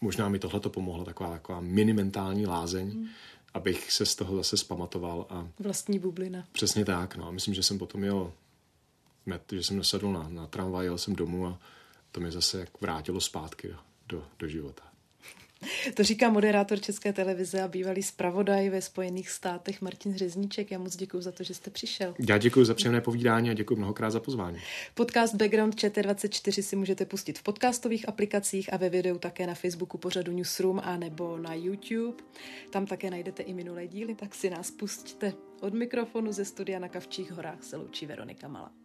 možná mi tohle to pomohlo, taková, taková minimentální lázeň, hmm. abych se z toho zase zpamatoval. A Vlastní bublina. Přesně tak. No. A myslím, že jsem potom jel, že jsem nasedl na, na tramvaj, jel jsem domů a to mě zase jak vrátilo zpátky do, do, do života. To říká moderátor České televize a bývalý zpravodaj ve Spojených státech Martin Hřezníček. Já moc děkuji za to, že jste přišel. Já děkuji za příjemné povídání a děkuji mnohokrát za pozvání. Podcast Background ČT24 si můžete pustit v podcastových aplikacích a ve videu také na Facebooku pořadu Newsroom a nebo na YouTube. Tam také najdete i minulé díly, tak si nás pustíte. Od mikrofonu ze studia na Kavčích horách se loučí Veronika Mala.